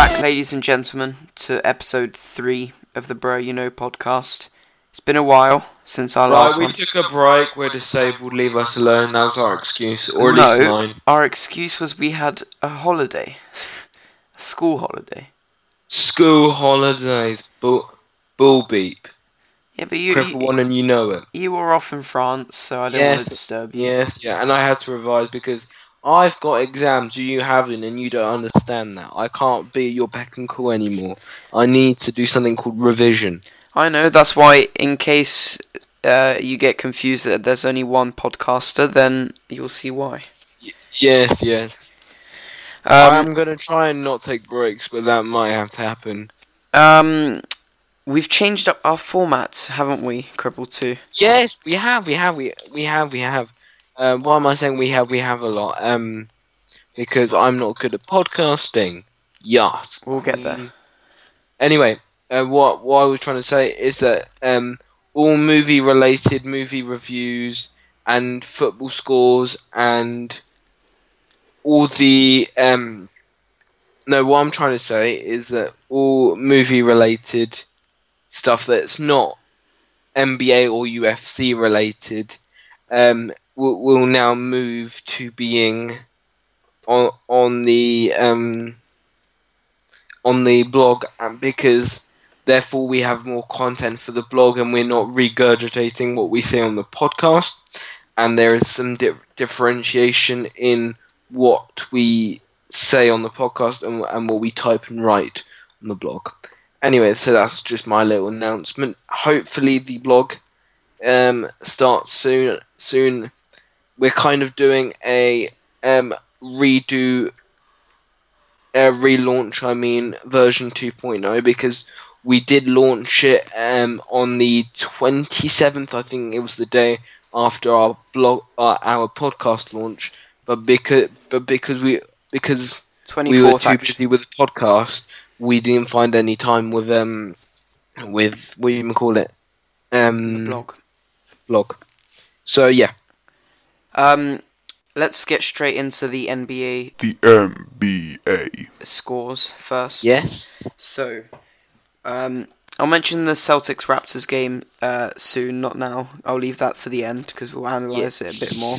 back, ladies and gentlemen, to episode three of the Bro You Know podcast. It's been a while since our Right, last we one. took a break. We're disabled. Leave us alone. That was our excuse, or at No. least mine. Our excuse was we had a holiday, a school holiday. School holidays. Bull, bull beep. Yeah, but you you, one, and you know it. you were off in France, so I didn't Yes, want to disturb you. Yes, yeah. And I had to revise because I've got exams you haven't, and you don't understand that. I can't be your beck and call anymore. I need to do something called revision. I know. That's why, in case uh, you get confused that there's only one podcaster, then you'll see why. Yes, yes. Um, I'm gonna try and not take breaks, but that might have to happen. um, we've changed up our format, haven't we, Cripple Two? Yes, we have, we have, we we have, we have. Um, why am I saying we have? We have a lot. Um, because I'm not good at podcasting. Yes. We'll get there. Um, Anyway, uh, what what I was trying to say is that um, all movie related movie reviews and football scores and all the um. No, what I'm trying to say is that all movie related stuff that's not NBA or UFC related um, will, will now move to being on on the um, on the blog, and because therefore we have more content for the blog, and we're not regurgitating what we say on the podcast, and there is some di- differentiation in what we say on the podcast and, and what we type and write on the blog. Anyway, so that's just my little announcement. Hopefully, the blog um, starts soon. Soon, we're kind of doing a um, redo, a relaunch. I mean, version 2.0 because we did launch it um, on the 27th. I think it was the day after our blog, uh, our podcast launch. But because, but because we because we were too actually. busy with the podcast. We didn't find any time with um with what do you even call it um blog. blog. So yeah, Um, let's get straight into the NBA The NBA. scores first. yes, So, um, I'll mention the Celtics Raptors game uh, soon, not now. I'll leave that for the end because we'll analyze it a bit more.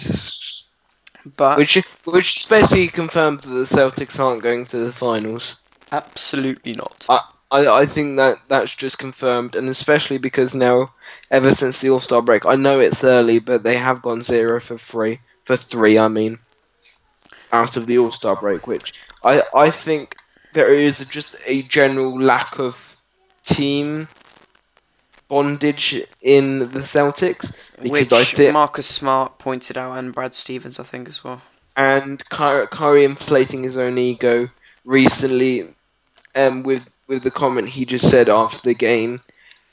But Which which basically confirmed that the Celtics aren't going to the finals. absolutely not. I, I I think that that's just confirmed, and especially because now, ever since the All Star break, I know it's early, but they have gone zero for three for three. I mean, out of the All Star break, which I I think there is just a general lack of team bondage in the Celtics because Which I think Marcus Smart pointed out and Brad Stevens, I think, as well. and Ky- Kyrie inflating his own ego recently, um, with with the comment he just said after the game,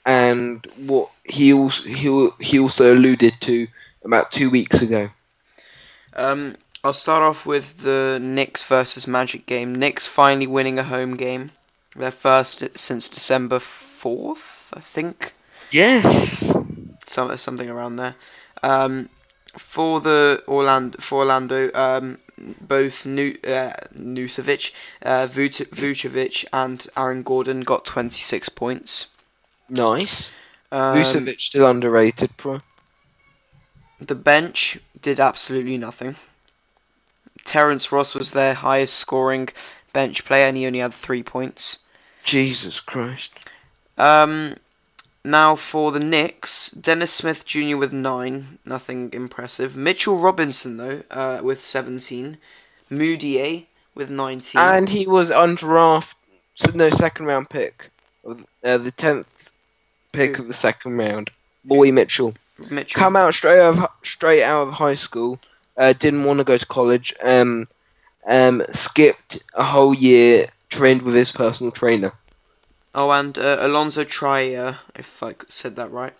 and what he also he he also alluded to about two weeks ago. Um, I'll start off with the Knicks versus Magic game. Knicks finally winning a home game. Their first since December 4th, I think. Yes. some, something around there. Um, for the Orlando, for Orlando, um, both Nu- uh, Nucevic, uh, Vucevic, and Aaron Gordon got 26 points. Nice. Um, Vucevic still underrated, bro. The bench did absolutely nothing. Terence Ross was their highest scoring bench player, and he only had three points. Jesus Christ. Um, now for the Knicks, Dennis Smith Jr. with nine, nothing impressive. Mitchell Robinson though, uh, with seventeen. Mudiay with nineteen. And he was undrafted, so no second round pick, of uh, the tenth pick Who? of the second round. Boy Mitchell. Mitchell. come out straight out of straight out of high school. Uh, didn't want to go to college. Um, um, skipped a whole year. Trained with his personal trainer. Oh, and uh, Allonzo Trier, if I said that right.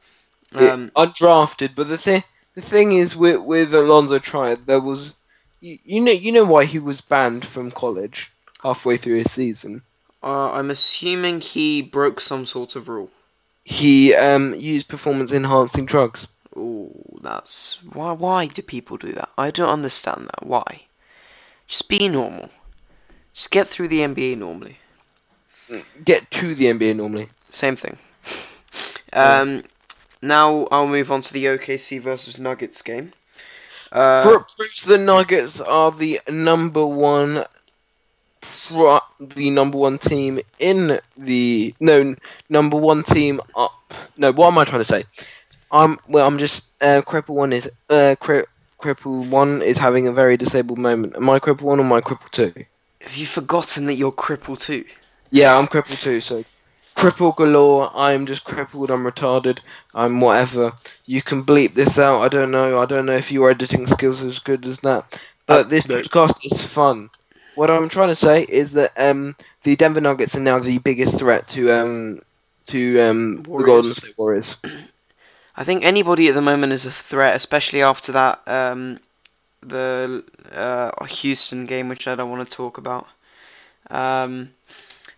Yeah, Um, undrafted, but the thing the thing is with with Allonzo Trier, there was you, you know you know why he was banned from college halfway through his season. uh, I'm assuming he broke some sort of rule. He um used performance enhancing drugs. Oh, that's why. Why do people do that? I don't understand that. Why? Just be normal. Just get through the NBA normally. Get to the NBA normally. Same thing. Um, now I'll move on to the OKC versus Nuggets game. Uh, the Nuggets are the number one, pro- the number one team in the no number one team up. No, what am I trying to say? I'm well. I'm just uh, cripple one is uh cri- cripple one is having a very disabled moment. Am I cripple one or am I cripple two? have you forgotten that you're cripple too? Yeah, I'm crippled too. So cripple galore. I'm just crippled. I'm retarded. I'm whatever. You can bleep this out. I don't know. I don't know if your editing skills are as good as that. But Uh, this no. podcast is fun. What I'm trying to say is that um, the Denver Nuggets are now the biggest threat to um, to um, the Golden State Warriors. I think anybody at the moment is a threat, especially after that um, the uh, Houston game, which I don't want to talk about. Um,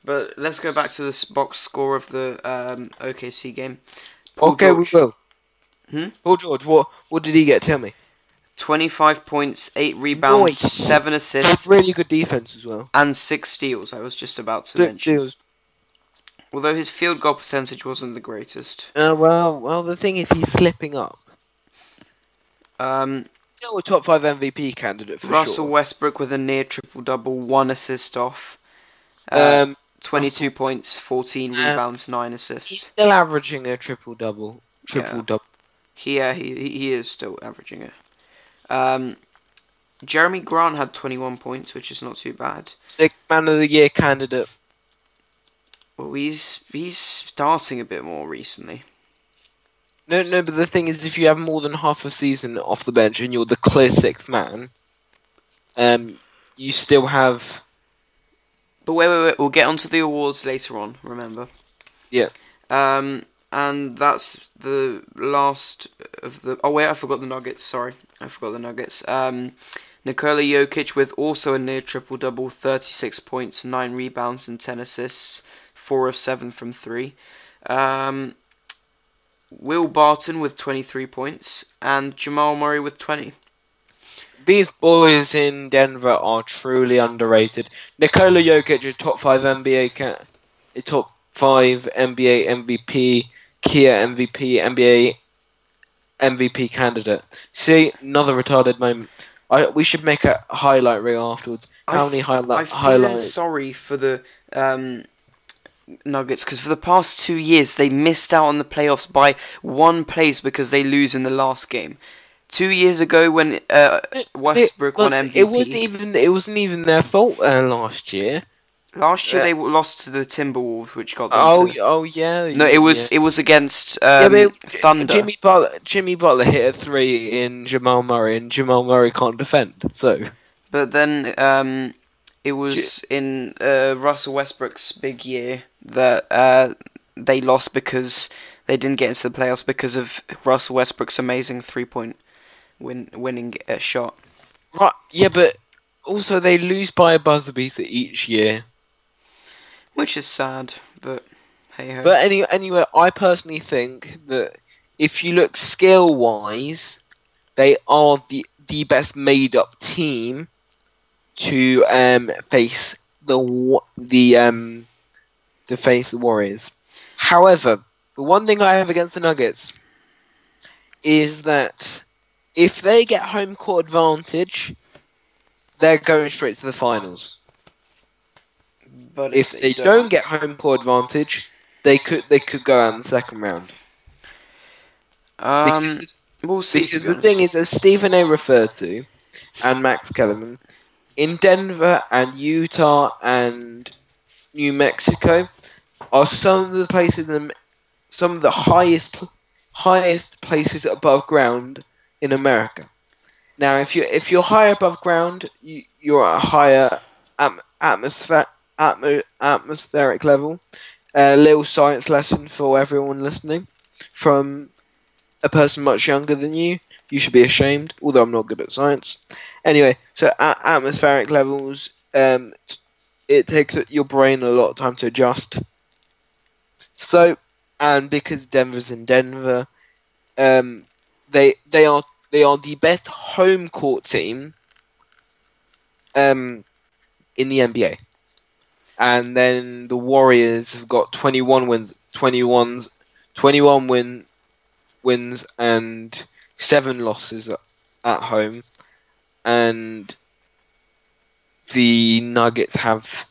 but let's go back to this box score of the um, OKC game. Paul okay, George, we will. Hmm? Paul George, what what did he get? Tell me. 25 points, 8 rebounds, Nice. 7 That's assists, really good defense as well. and 6 steals. I was just about to Good mention. steals. Although his field goal percentage wasn't the greatest. Uh, well, well, the thing is, he's slipping up. Um, Still a top five MVP candidate for Russell sure. Westbrook with a near triple double, 1 assist off. Uh, Um, 22 points, 14 Uh, rebounds, 9 assists. he's still averaging a triple double. Triple Yeah. double. He, yeah, he, he he is still averaging it. Um, Jerami Grant had 21 points, which is not too bad. Sixth man of the year candidate. Well, he's he's starting a bit more recently. No, no, but the thing is, if you have more than half a season off the bench and you're the clear sixth man, um, you still have. But wait, wait, wait. We'll get onto the awards later on. Remember. Yeah. Um, and that's the last of the. Oh wait, I forgot the Nuggets. Sorry, I forgot the Nuggets. Um, Nikola Jokic with also a near triple double, 36 points, nine rebounds, and 10 assists, four of seven from three. Um, Will Barton with 23 points, and Jamal Murray with 20. These boys in Denver are truly underrated. Nikola Jokic, a top five NBA, ca- a top five NBA MVP, Kia MVP, NBA MVP candidate. See, another retarded moment. I, we should make a highlight reel afterwards. How I many highlight I feel highlights? sorry for the um, Nuggets because for the past two years they missed out on the playoffs by one place because they lose in the last game. Two years ago when uh, Westbrook Well, won MVP, It wasn't even it wasn't even their fault uh, last year. last year uh, they lost to the Timberwolves, which got them. Oh, to- oh yeah. no, it was yeah. it was against um, but it- Thunder. Jimmy Butler, Jimmy Butler hit a three in Jamal Murray, and Jamal Murray can't defend. So But then um, it was in uh, Russell Westbrook's big year that uh, they lost because they didn't get into the playoffs because of Russell Westbrook's amazing three point win winning a shot. right, yeah, but also they lose by a buzzer beater each year. Which is sad, but hey ho. But any, anyway, I personally think that if you look skill wise, they are the the best made up team to um, face the the um to face the Warriors. However, the one thing I have against the Nuggets is that if they get home court advantage, they're going straight to the finals. but If they don't get home court advantage, they could they could go out in the second round. um, Because we'll see. Because the thing is, as Stephen A. referred to, and Max Kellerman, in Denver and Utah and New Mexico are some of the places, in, some of the highest, highest places above ground in America. Now, if you if you're high above ground, you, you're at a higher atm- atmosphere, atmo- atmospheric level. A little science lesson for everyone listening from a person much younger than you, you should be ashamed. Although I'm not good at science. Anyway, so at atmospheric levels, um, it takes your brain a lot of time to adjust. So, and because Denver's in Denver, um, they they are they are the best home court team, um, in the NBA. and then the Warriors have got 21 wins, 21s, 21 win wins and seven losses at, at home, and the Nuggets have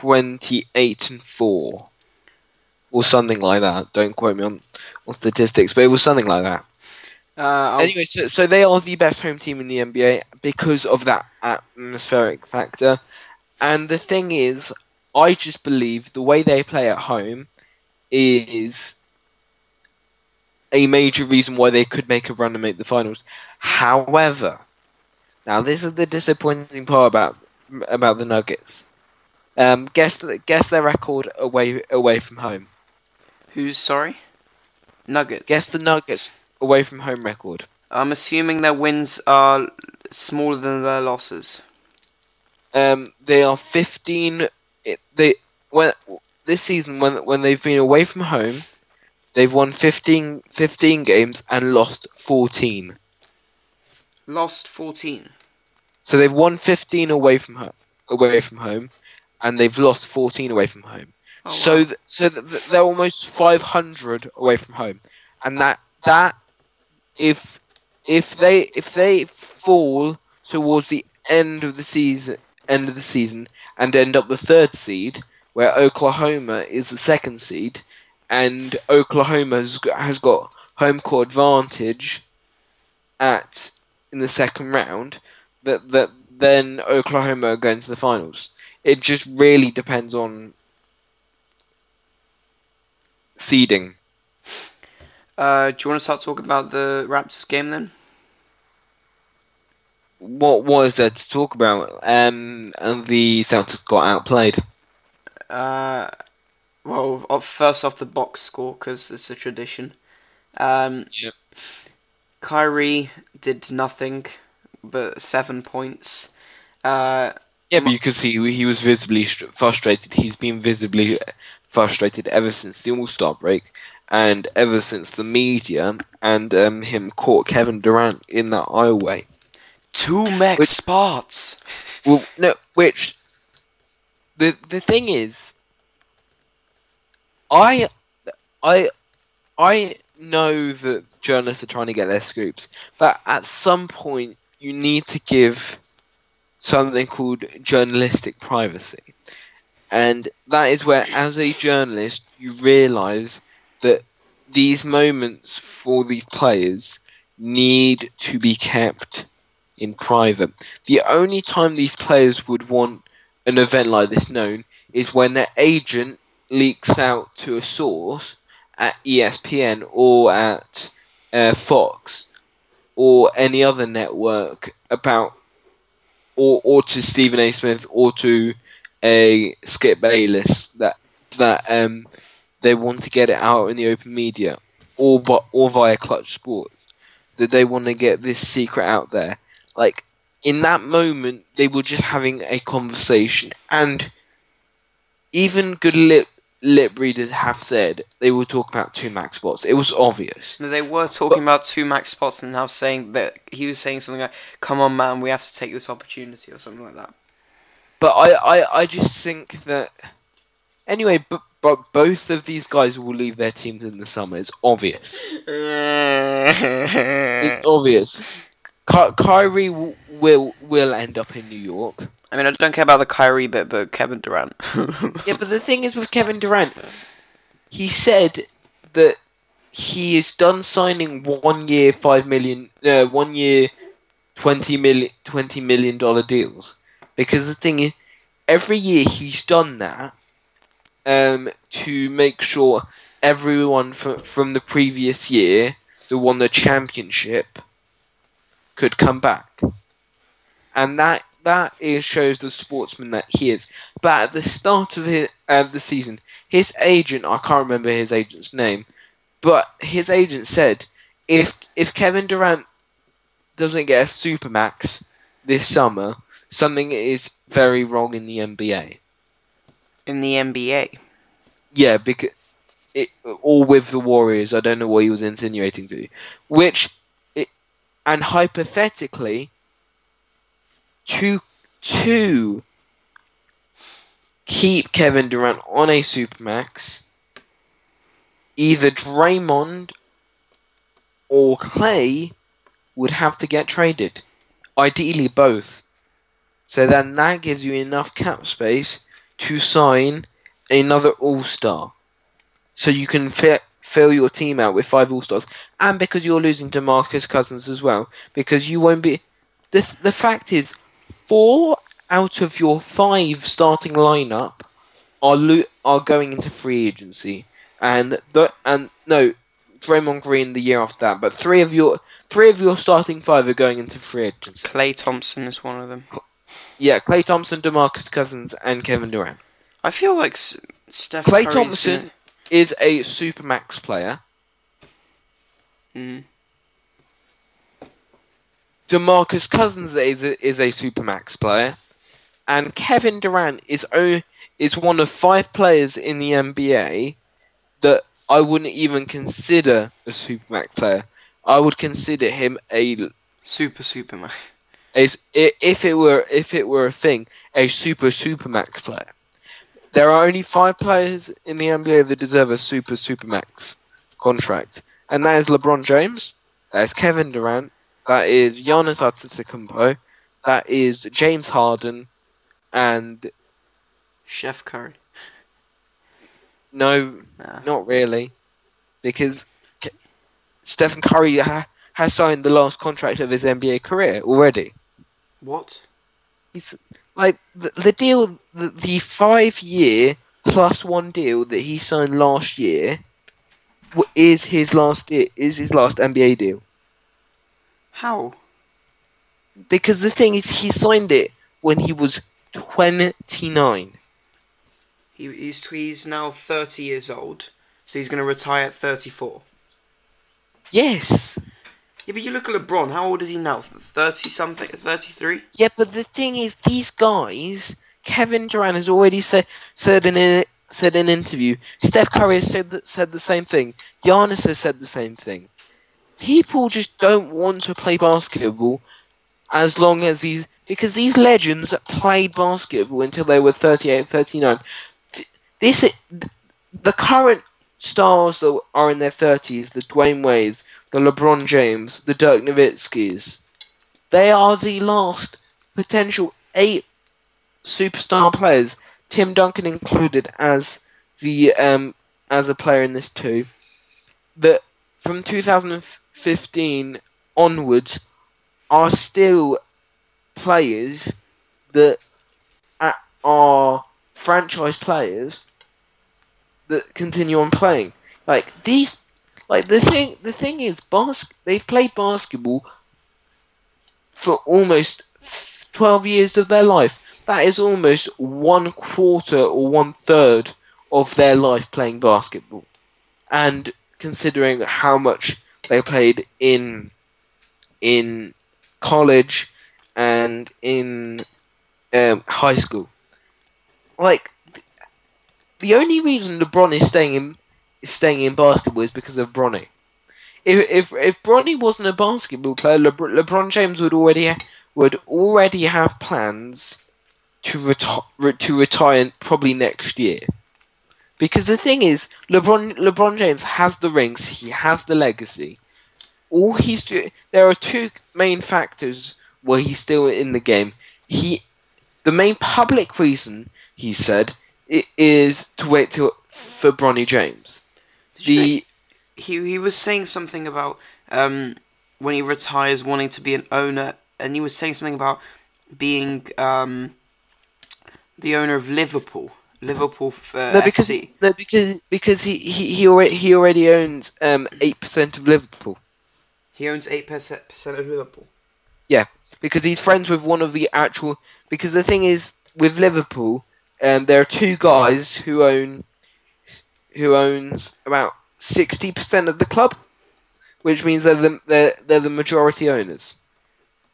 28 and four, or something like that. Don't quote me on, on statistics, but it was something like that. Uh, Anyway, so so they are the best home team in the NBA because of that atmospheric factor. And the thing is, I just believe the way they play at home is a major reason why they could make a run and make the finals. However, now this is the disappointing part about about the Nuggets. Um, guess guess their record away away from home. who's sorry? Nuggets. Guess the Nuggets away from home record. I'm assuming their wins are smaller than their losses. Um, they are 15. It, they when this season when when they've been away from home, they've won 15, 15 games and lost 14. Lost 14. So they've won 15 away from home, away from home, and they've lost 14 away from home. Oh, so wow. th- so th- th- they're almost 500 away from home, and that that if if they if they fall towards the end of the season end of the season and end up the third seed where Oklahoma is the second seed and Oklahoma has got, home court advantage at in the second round that that then Oklahoma are going to the finals it just really depends on seeding. Uh, do you want to start talking about the Raptors game then? What was there to talk about? Um, and the Celtics got outplayed. Uh, well, first off the box score because it's a tradition. Um, Yep. Kyrie did nothing but seven points. Uh, Yeah, but you could see he was visibly frustrated. He's been visibly frustrated ever since the All Star break, and ever since the media and um, him caught Kevin Durant in that aisleway. two max Which- spots. Well, no, which the the thing is, I I I know that journalists are trying to get their scoops, but at some point you need to give something called journalistic privacy, and that is where, as a journalist, you realise that these moments for these players need to be kept in private. The only time these players would want an event like this known is when their agent leaks out to a source at ESPN or at uh, Fox or any other network about, or or to Stephen A. Smith or to a Skip Bayless that that um they want to get it out in the open media or but or via Clutch Sports that they want to get this secret out there. Like in that moment they were just having a conversation and even good lip lip readers have said they were talking about two max spots. It was obvious. They were talking about two max spots and now saying that he was saying something like, "Come on, man, we have to take this opportunity" or something like that. but i i, I just think that anyway but but both of these guys will leave their teams in the summer it's obvious it's obvious Ky- Kyrie w- will will end up in New York. I mean, I don't care about the Kyrie bit, but Kevin Durant. Yeah, but the thing is with Kevin Durant, he said that he is done signing one year five million, uh, one year twenty million, twenty million dollar deals. Because the thing is, every year he's done that um, to make sure everyone from from the previous year who won the championship could come back, and that that is shows the sportsman that he is. But at the start of his, uh, the season, his agent, I can't remember his agent's name, but his agent said if if Kevin Durant doesn't get a supermax this summer, something is very wrong in the NBA. In the NBA. Yeah, because it with the Warriors, I don't know what he was insinuating to, which it and hypothetically, two two keep Kevin Durant on a supermax, either Draymond or Klay would have to get traded. Ideally, both. So then that gives you enough cap space to sign another All Star. So you can fi- fill your team out with five All Stars. And because you're losing DeMarcus Cousins as well, because you won't be. This, the fact is, four out of your five starting lineup are lo- are going into free agency, and the and no, Draymond Green the year after that, but three of your three of your starting five are going into free agency. Klay Thompson is one of them. Yeah, Klay Thompson, DeMarcus Cousins, and Kevin Durant. I feel like S- Steph Klay Curry's Thompson is a supermax player. gonna- Mm. DeMarcus Cousins is a, is a supermax player, and Kevin Durant is o- is one of five players in the NBA that I wouldn't even consider a supermax player. I would consider him a, super super man. a s- i- if it were if it were a thing a super super max player. There are only five players in the NBA that deserve a super super max contract, and that is LeBron James, that is Kevin Durant, that is Giannis Antetokounmpo, that is James Harden, and Chef Curry. no, Nah. not really, because Ke- Stephen Curry ha- has signed the last contract of his NBA career already. What? He's like the, the deal, the, the five year plus one deal that he signed last year is his last de- is his last NBA deal. How? Because the thing is, he signed it when he was twenty nine. He, he's he's now 30 years old, so he's going to retire at 34. Yes. Yeah, but you look at LeBron. How old is he now? 30 something? 33? Yeah, but the thing is, these guys, Kevin Durant has already said said in a said in an interview. Steph Curry has said that, said the same thing. Giannis has said the same thing. People just don't want to play basketball as long as these because these legends played basketball until they were 38, 39. This the current stars that are in their 30s, the Dwayne Wades, the LeBron James, the Dirk Nowitzki's. They are the last potential eight superstar players, Tim Duncan included as the um as a player in this too. That from 2015 onwards are still players that are franchise players that continue on playing. Like these, like the thing. The thing is, bas- they've played basketball for almost 12 years of their life. That is almost one quarter or one third of their life playing basketball. And considering how much they played in in college and in um, high school, like the only reason LeBron is staying in staying in basketball is because of Bronny. If if if Bronny wasn't a basketball player, LeBron, LeBron James would already ha- would already have plans to retire to retire probably next year. Because the thing is, LeBron LeBron James has the rings, he has the legacy. All he's doing, there are two main factors where he's still in the game. He, the main public reason he said, it is to wait till for Bronny James. Did you know The he he was saying something about um when he retires wanting to be an owner, and he was saying something about being um the owner of Liverpool. Liverpool uh, no, because FC. no, because because he he he already he already owns um eight percent of Liverpool He owns eight percent of Liverpool. Yeah, because he's friends with one of the actual. Because the thing is with Liverpool, um, there are two guys who own who owns about sixty percent of the club, which means they're the they're, they're the majority owners.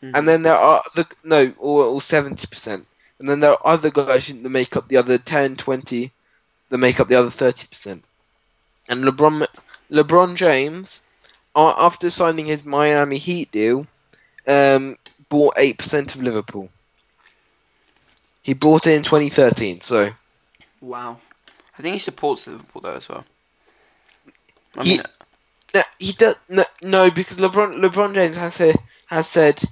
Mhm. And then there are the no or or seventy percent, and then there are other guys that make up the other 10, 20 that make up the other thirty percent. And LeBron LeBron James, after signing his Miami Heat deal, um, bought eight percent of Liverpool. He bought it in twenty thirteen, so Wow. I think he supports Liverpool though as well. I He- mean, No, he does no, no because LeBron LeBron James has said has said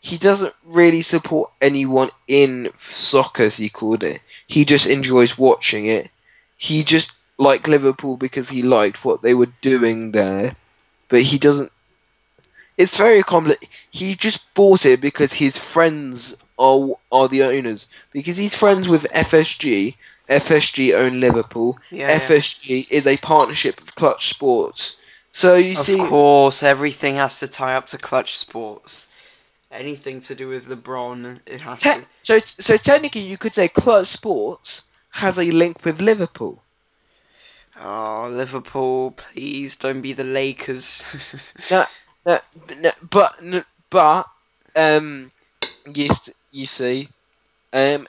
he doesn't really support anyone in soccer, as he called it. He just enjoys watching it. He just liked Liverpool because he liked what they were doing there, but he doesn't. It's very complex. He just bought it because his friends are are the owners. Because he's friends with FSG. FSG own Liverpool. yeah, yeah. FSG is a partnership of Clutch Sports. So you Of see, course, everything has to tie up to Clutch Sports. Anything to do with LeBron, it has te- to. so so technically you could say Clutch Sports has a link with Liverpool. Oh, Liverpool, please don't be the Lakers. No, no, no, but no, but um, you you see, um,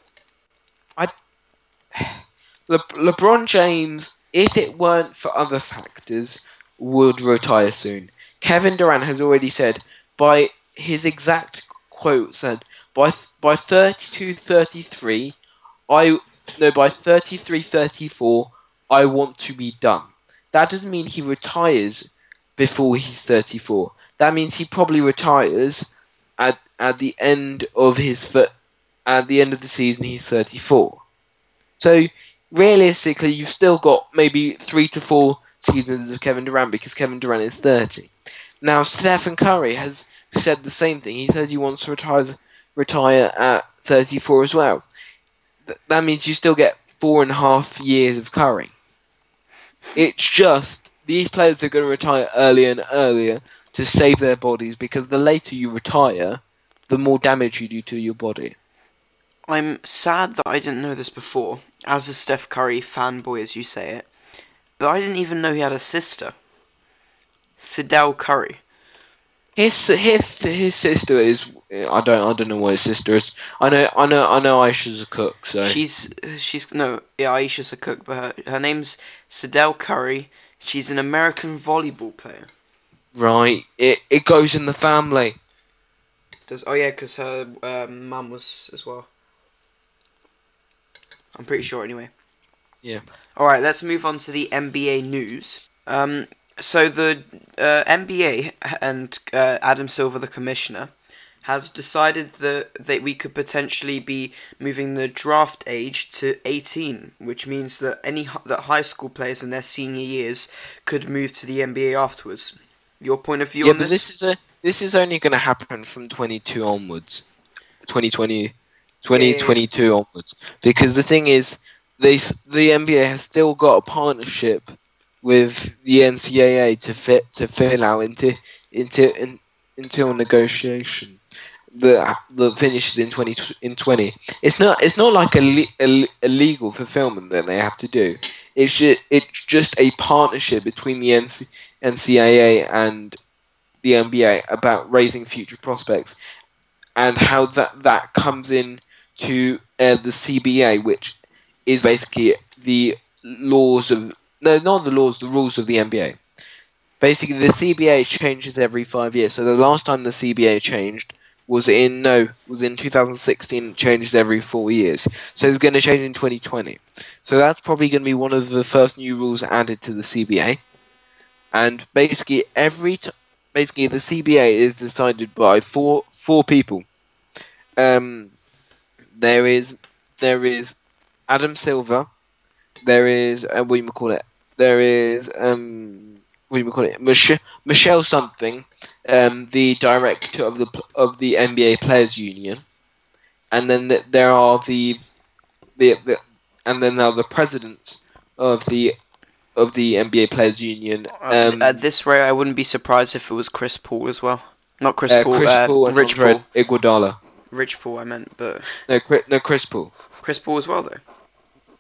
Le- LeBron James, if it weren't for other factors, would retire soon. Kevin Durant has already said by his exact quote said by th- by 32 33 I no by 33 34 I want to be done. That doesn't mean he retires before he's 34. That means he probably retires at at the end of his fir- at the end of the season he's 34. So realistically, you've still got maybe three to four seasons of Kevin Durant because Kevin Durant is 30. Now Stephen Curry has said the same thing. He says he wants to retire retire at 34 as well. Th- that means you still get four and a half years of Curry. It's just these players are going to retire earlier and earlier to save their bodies because the later you retire, the more damage you do to your body. I'm sad that I didn't know this before, as a Steph Curry fanboy, as you say it. But I didn't even know he had a sister. Sydel Curry. His his his sister is I don't I don't know what his sister is. I know I know I know Ayesha's a cook, so She's she's no yeah Ayesha's a cook, but her, her name's Sydel Curry. She's an American volleyball player. right. It it goes in the family. Does oh yeah, because her um, mum was as well. I'm pretty sure anyway. Yeah. All right, let's move on to the NBA news. Um, so the uh, NBA and uh, Adam Silver, the commissioner, has decided that that we could potentially be moving the draft age to 18, which means that any that high school players in their senior years could move to the NBA afterwards. Your point of view yeah, on this? this is a this is only going to happen from 22 onwards. 2020 2022 onwards. Because the thing is they the NBA has still got a partnership with the NCAA to fit to fill out into into in, until negotiation that that finishes in 20 in 20 it's not it's not like a, a, a legal fulfillment that they have to do. It's just, it's just a partnership between the NC, NCAA and the NBA about raising future prospects and how that that comes in to uh, the CBA, which is basically the laws of no, not the laws, the rules of the NBA. Basically, the CBA changes every five years. So the last time the CBA changed was in no was in 2016. It changes every four years. So it's going to change in 2020. So that's probably going to be one of the first new rules added to the CBA. And basically, every t- basically the CBA is decided by four four people. Um, there is there is Adam Silver. There is uh, what do you call it? There is um what do you call it? Michelle Michelle something, um, the director of the of the NBA Players Union, and then th- there are the the, the and then there are the presidents of the of the NBA Players Union. Uh, Um, At this rate, I wouldn't be surprised if it was Chris Paul as well. Not Chris uh, Paul, Chris uh, Paul and Rich Paul. Iguodala. Rich Paul, I meant, but No, Chris, no, Chris Paul. Chris Paul as well, though.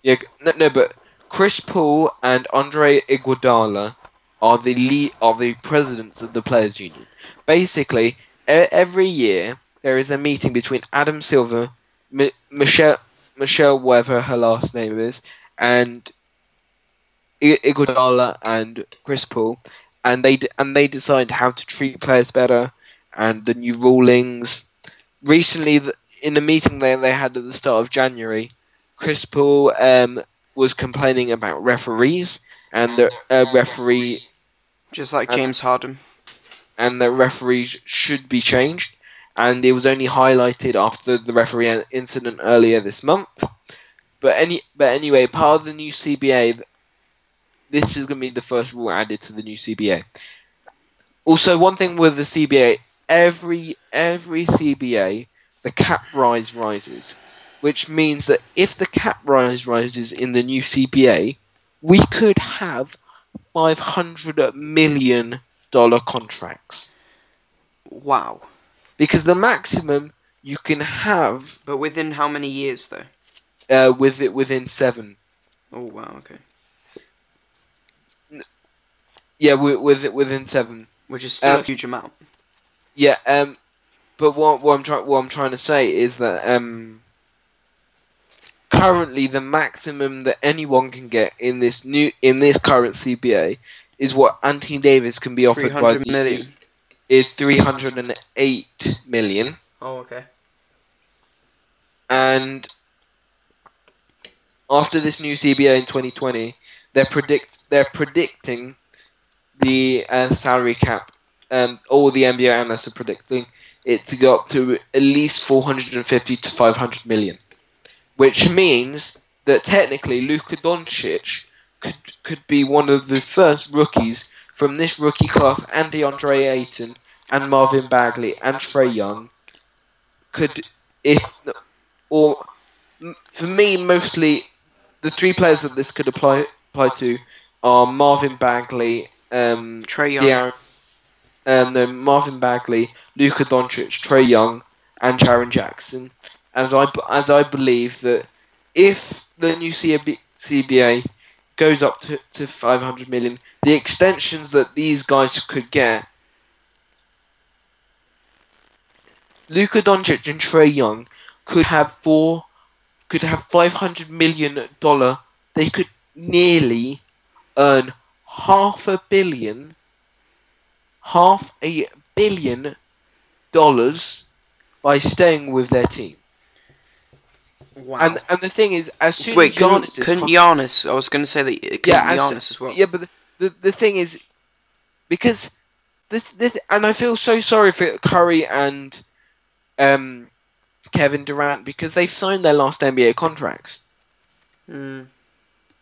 Yeah, no, no, but Chris Paul and Andre Iguodala are the lead, are the presidents of the players' union. Basically, e- every year there is a meeting between Adam Silver, Mi- Michelle, Michelle, whatever her last name is, and I- Iguodala and Chris Paul, and they d- and they decide how to treat players better and the new rulings. Recently, in a meeting they they had at the start of January, Chris Paul um, was complaining about referees and the uh, referee Just like And- James Harden. and the referees should be changed. And it was only highlighted after the referee incident earlier this month. But any, but anyway, part of the new CBA, this is going to be the first rule added to the new CBA. Also, one thing with the CBA, every every CBA, the cap rise rises, which means that if the cap rise rises in the new CBA, we could have five hundred million dollar contracts Wow. because the maximum you can have But within how many years though? uh, with it within seven. Oh wow. Okay. Yeah, with, with it within seven. Which is still Um, a huge amount. Yeah, um, but what, what I'm trying what I'm trying to say is that um, currently the maximum that anyone can get in this new in this current CBA is what Anthony Davis can be offered by the million. is 308 million, Oh okay. and after this new CBA in 2020, they're predict they're predicting the uh, salary cap. Um, all the NBA analysts are predicting it to go up to at least 450 to 500 million, which means that technically Luka Doncic could could be one of the first rookies from this rookie class, and DeAndre Ayton and Marvin Bagley and Trae Young could, if or for me mostly the three players that this could apply apply to are Marvin Bagley, um, Trae Young. De'Aaron, um, no, Marvin Bagley, Luka Doncic, Trae Young, and Jaren Jackson. As I as I believe that if the new CB, CBA goes up to, to 500 million, the extensions that these guys could get. Luka Doncic and Trae Young could have four, could have 500 million dollar. They could nearly earn half a billion, half a billion dollars by staying with their team. Wow. And and the thing is, as soon Wait, as couldn't, Giannis is couldn't con- Giannis? I was going to say that it couldn't Yeah, as- Giannis as well. yeah, but the, the the thing is, because this this and I feel so sorry for Curry and um Kevin Durant because they've signed their last NBA contracts, Mm.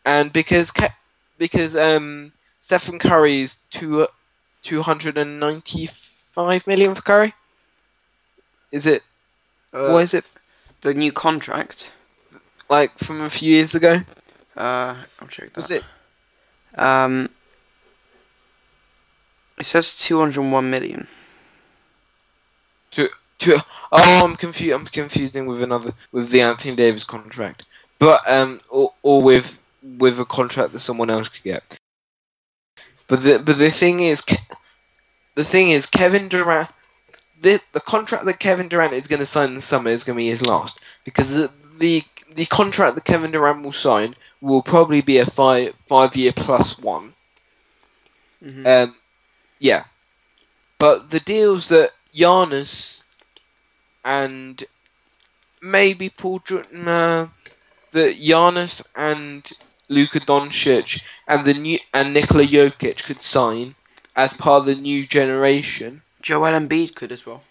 and because Ke- because um Stephen Curry is two two hundred and ninety five million for Curry. Is it Uh, what is it the new contract? like from a few years ago? Uh, I'll check that. Was it Um, it says 201 million. to oh I'm confused I'm confusing with another with the Anthony Davis contract but um or, or with with a contract that someone else could get but the but the thing is the thing is Kevin Durant the the contract that Kevin Durant is going to sign the summer is going to be his last because the, the the contract that Kevin Durant will sign will probably be a five five year plus one Mhm. um, yeah. But the deals that Giannis and maybe Paul Jordan, uh, that Giannis and Luka Doncic and the new and Nikola Jokic could sign as part of the new generation. Joel Embiid could as well.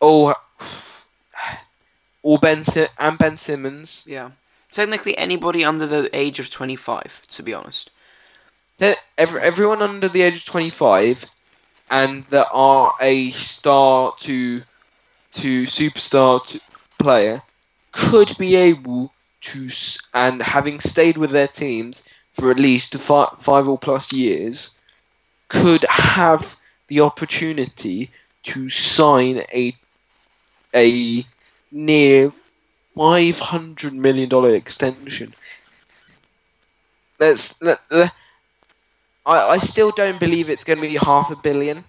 Or oh, or Ben Si- and Ben Simmons. Yeah. Technically, anybody under the age of 25, to be honest. Then every, everyone under the age of 25 and that are a star to to superstar to player could be able to and having stayed with their teams for at least five, five or plus years could have the opportunity to sign a a near 500 million dollar extension let's let, let I, I still don't believe it's going to be half a billion.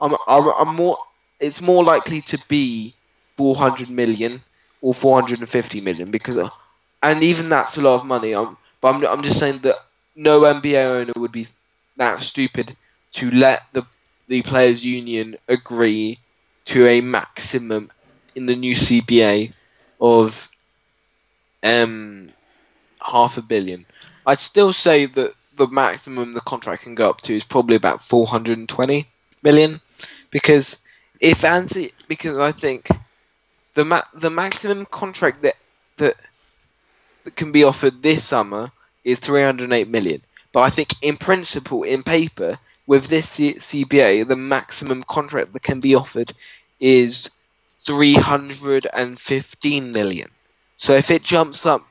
I'm, I'm, I'm more. It's more likely to be 400 million or 450 million because, uh, and even that's a lot of money. I'm, but I'm, I'm just saying that no NBA owner would be that stupid to let the the players' union agree to a maximum in the new CBA of um half a billion. I'd still say that the maximum the contract can go up to is probably about 420 million, because if Anthony, because I think the ma- the maximum contract that that that can be offered this summer is 308 million. But I think in principle, in paper, with this C- CBA, the maximum contract that can be offered is 315 million. So if it jumps up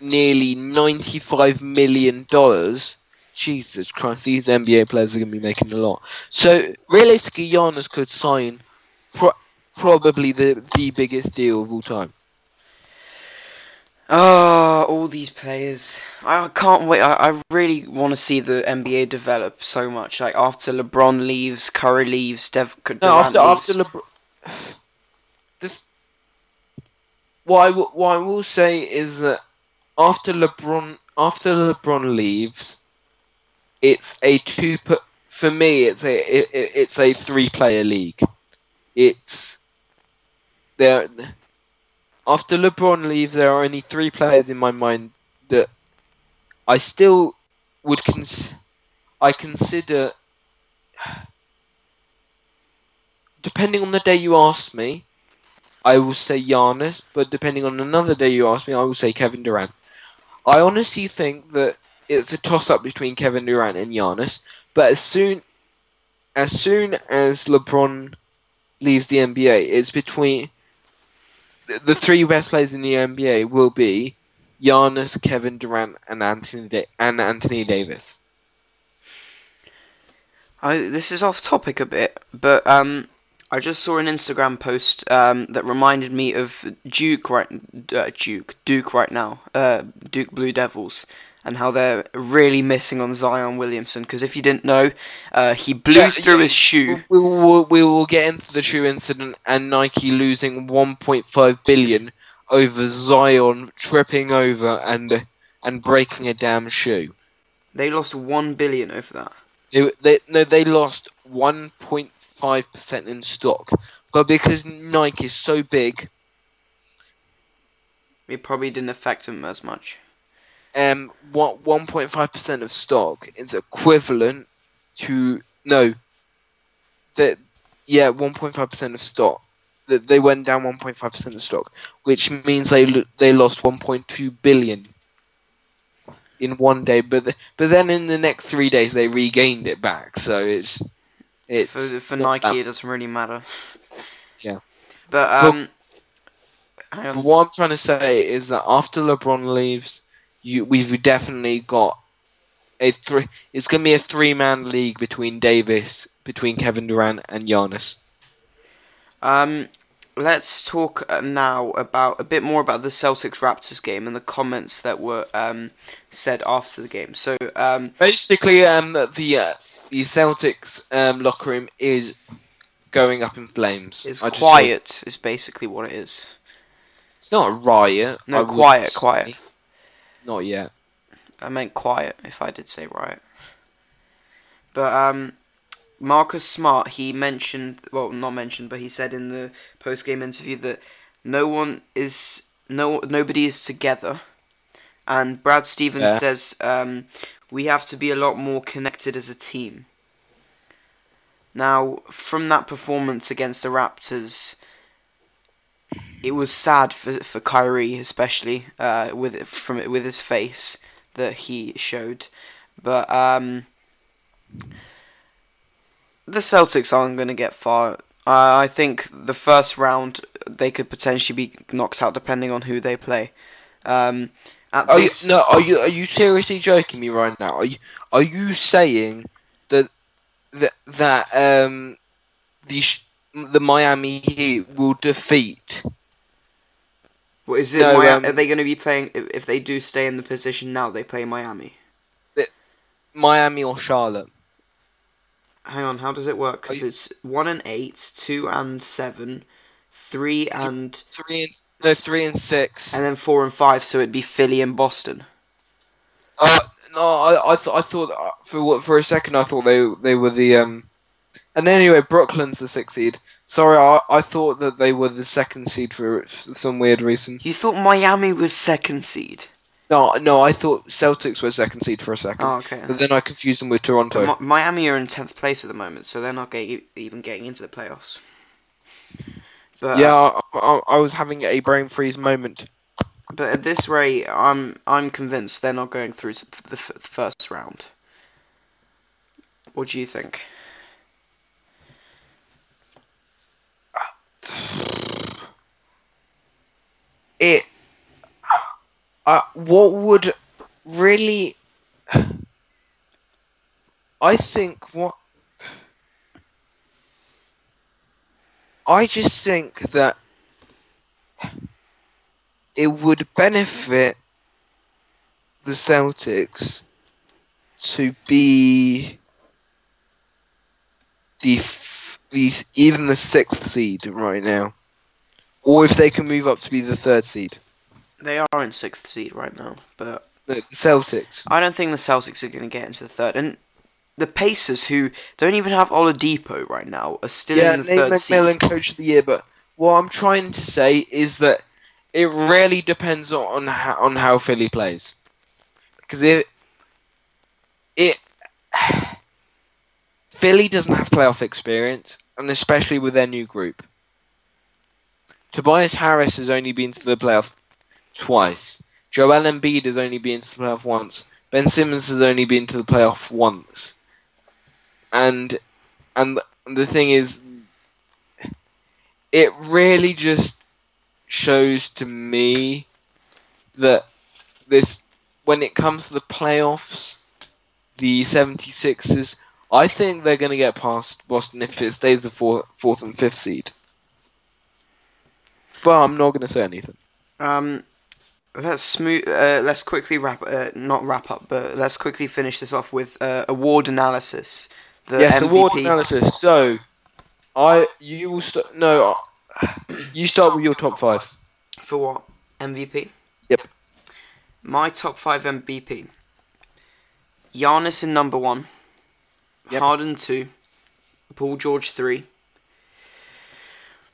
nearly 95 million dollars, Jesus Christ, these NBA players are going to be making a lot. So realistically, Giannis could sign pro- probably the the biggest deal of all time. Oh, all these players. I can't wait. I, I really want to see the NBA develop so much. Like after LeBron leaves, Curry leaves, Dev. No, Durant after leaves. after LeBron. The, what I will, what I will say is that after LeBron after LeBron leaves, it's a two put for me. It's a it- it's a three player league. It's there. After LeBron leaves, there are only three players in my mind that I still would cons. I consider depending on the day you ask me, I will say Giannis, but depending on another day you ask me, I will say Kevin Durant. I honestly think that it's a toss up between Kevin Durant and Giannis, but as soon as soon as LeBron leaves the NBA, it's between the, three best players in the NBA will be Giannis, Kevin Durant, and Anthony da- and Anthony Davis. I this is off topic a bit, but um, I just saw an Instagram post um that reminded me of Duke right, uh, Duke, Duke right now, uh, Duke Blue Devils, and how they're really missing on Zion Williamson. Because if you didn't know, uh, he blew Yeah, through yeah, his shoe. We will, we will get into the shoe incident and Nike losing 1.5 billion over Zion tripping over and and breaking a damn shoe. They lost one billion over that. They, they no, they lost 1.5 percent in stock, but because Nike is so big, It probably didn't affect them as much. Um, what 1.5 percent of stock is equivalent to no, that yeah, 1.5 percent of stock. That they went down 1.5 percent of stock, which means they lo- they lost 1.2 billion in one day. But th- but then in the next three days they regained it back. So it's it's for for Nike, it doesn't really matter. Yeah. But um, But what I'm trying to say is that after LeBron leaves, you we've definitely got a three. It's gonna be a three-man league between Davis, between Kevin Durant and Giannis. Um, let's talk uh, now about a bit more about the Celtics Raptors game and the comments that were um, said after the game. So, um, Basically, um, the uh, the Celtics um locker room is going up in flames. it's I just quiet, is basically what it is. it's not a riot. No, would quiet, quiet. Not yet. I meant quiet, if I did say right. But um, Marcus Smart, he mentioned, well, not mentioned, but he said in the post-game interview that no one is, no, nobody is together. And Brad Stevens Yeah. says um, we have to be a lot more connected as a team. Now, from that performance against the Raptors, it was sad for for Kyrie, especially uh, with from with his face that he showed. But um, the Celtics aren't going to get far. Uh, I think the first round they could potentially be knocked out depending on who they play. Um, at Are you, this, no, are you are you seriously joking me right now? Are you are you saying that that that um the the Miami Heat will defeat? what is it? no, Mia- um, are they going to be playing? If, they do stay in the position now, they play Miami. Miami or Charlotte? Hang on, how does it work? Because you- it's one and eight, two and seven, three and Three and no three and six. and then four and five. So it'd be Philly and Boston. Uh, no, I I, th- I thought uh, for what for a second I thought they they were the um And anyway, Brooklyn's the sixth seed. Sorry, I, I thought that they were the second seed for, for some weird reason. You thought Miami was second seed? No, no, I thought Celtics were second seed for a second. Oh, okay. But then I confused them with Toronto. Mi- Miami are in tenth place at the moment, so they're not getting, even getting into the playoffs. But yeah, I, I, I was having a brain freeze moment. but at this rate, I'm I'm convinced they're not going through the f- first round. What do you think? It. Uh, what would really. I think what. I just think that it would benefit the Celtics to be the, the even the sixth seed right now, or if they can move up to be the third seed. They are in sixth seed right now, but No, the Celtics. I don't think the Celtics are going to get into the third. And the Pacers, who don't even have Oladipo right now, are still yeah, in the Nate third McMillan, seed. coach of the year. But what I'm trying to say is that it really depends on on how, on how Philly plays, because it it Philly doesn't have playoff experience, and especially with their new group. Tobias Harris has only been to the playoffs twice. Joel Embiid has only been to the playoff once. Ben Simmons has only been to the playoff once. And and the thing is it really just shows to me that this when it comes to the playoffs the 76ers I think they're going to get past Boston if it stays the fourth, fourth and fifth seed. But I'm not going to say anything. Um, let's smooth. Uh, let's quickly wrap. Uh, not wrap up, but let's quickly finish this off with uh, award analysis. The yes, MVP. award analysis. So, I you will st- no, uh, you start with your top five. for what MVP. Yep. My top five MVP. Giannis in number one. Yep. Harden two. Paul George three.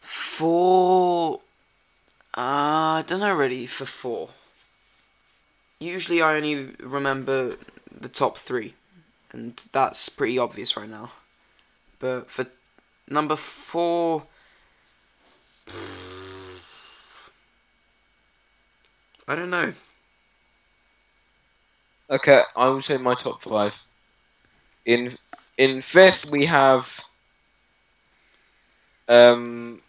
Four. Uh, I don't know really for four. Usually I only remember the top three, and that's pretty obvious right now. But for number four. I don't know. Okay, I will say my top five. In in fifth we have um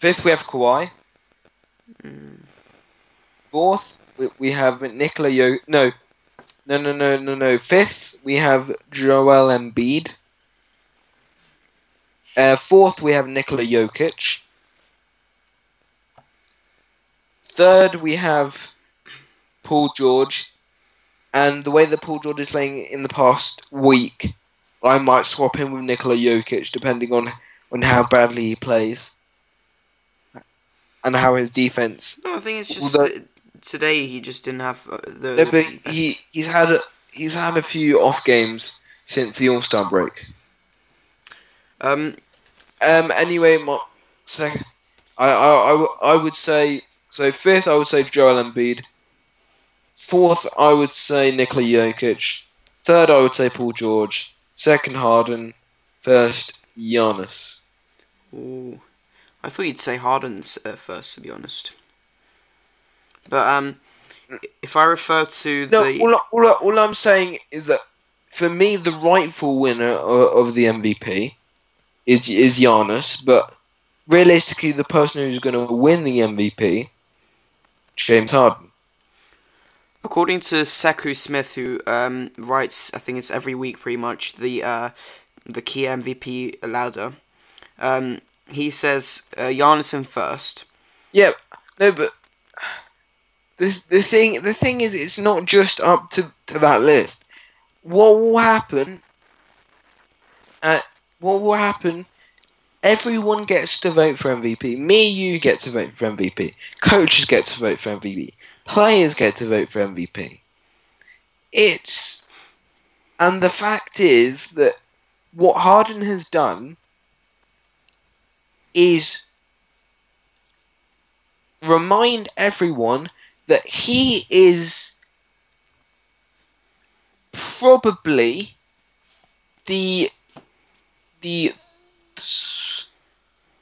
fifth we have Kawhi. Mm, Fourth we, we have Nikola Yo no no no no no no fifth we have Joel Embiid. Uh, fourth we have Nikola Jokic. Third we have Paul George. And the way that Paul George is playing in the past week, I might swap him with Nikola Jokic depending on on how badly he plays. And how his defense No, I think it's just Although- that today he just didn't have uh, the. No, but he he's had a, he's had a few off games since the All Star break. um, Um. Anyway, my second, I, I I I would say so. Fifth, I would say Joel Embiid. Fourth, I would say Nikola Jokic. Third, I would say Paul George. Second, Harden. First, Giannis. ooh, I thought you'd say Harden's uh, first, to be honest. But um, if I refer to No, the all, all, all I'm saying is that for me, the rightful winner of, of the MVP is is Giannis, but realistically, the person who's going to win the MVP, James Harden. According to Sekou Smith, who um, writes, I think it's every week pretty much, the uh, the Kia MVP ladder, um, he says uh, Giannis in first. Yeah, no, but the the thing the thing is, it's not just up to, to that list. What will happen? Uh, what will happen? Everyone gets to vote for MVP. Me, you get to vote for MVP. Coaches get to vote for MVP. Players get to vote for MVP. It's And the fact is that what Harden has done is remind everyone that he is probably the the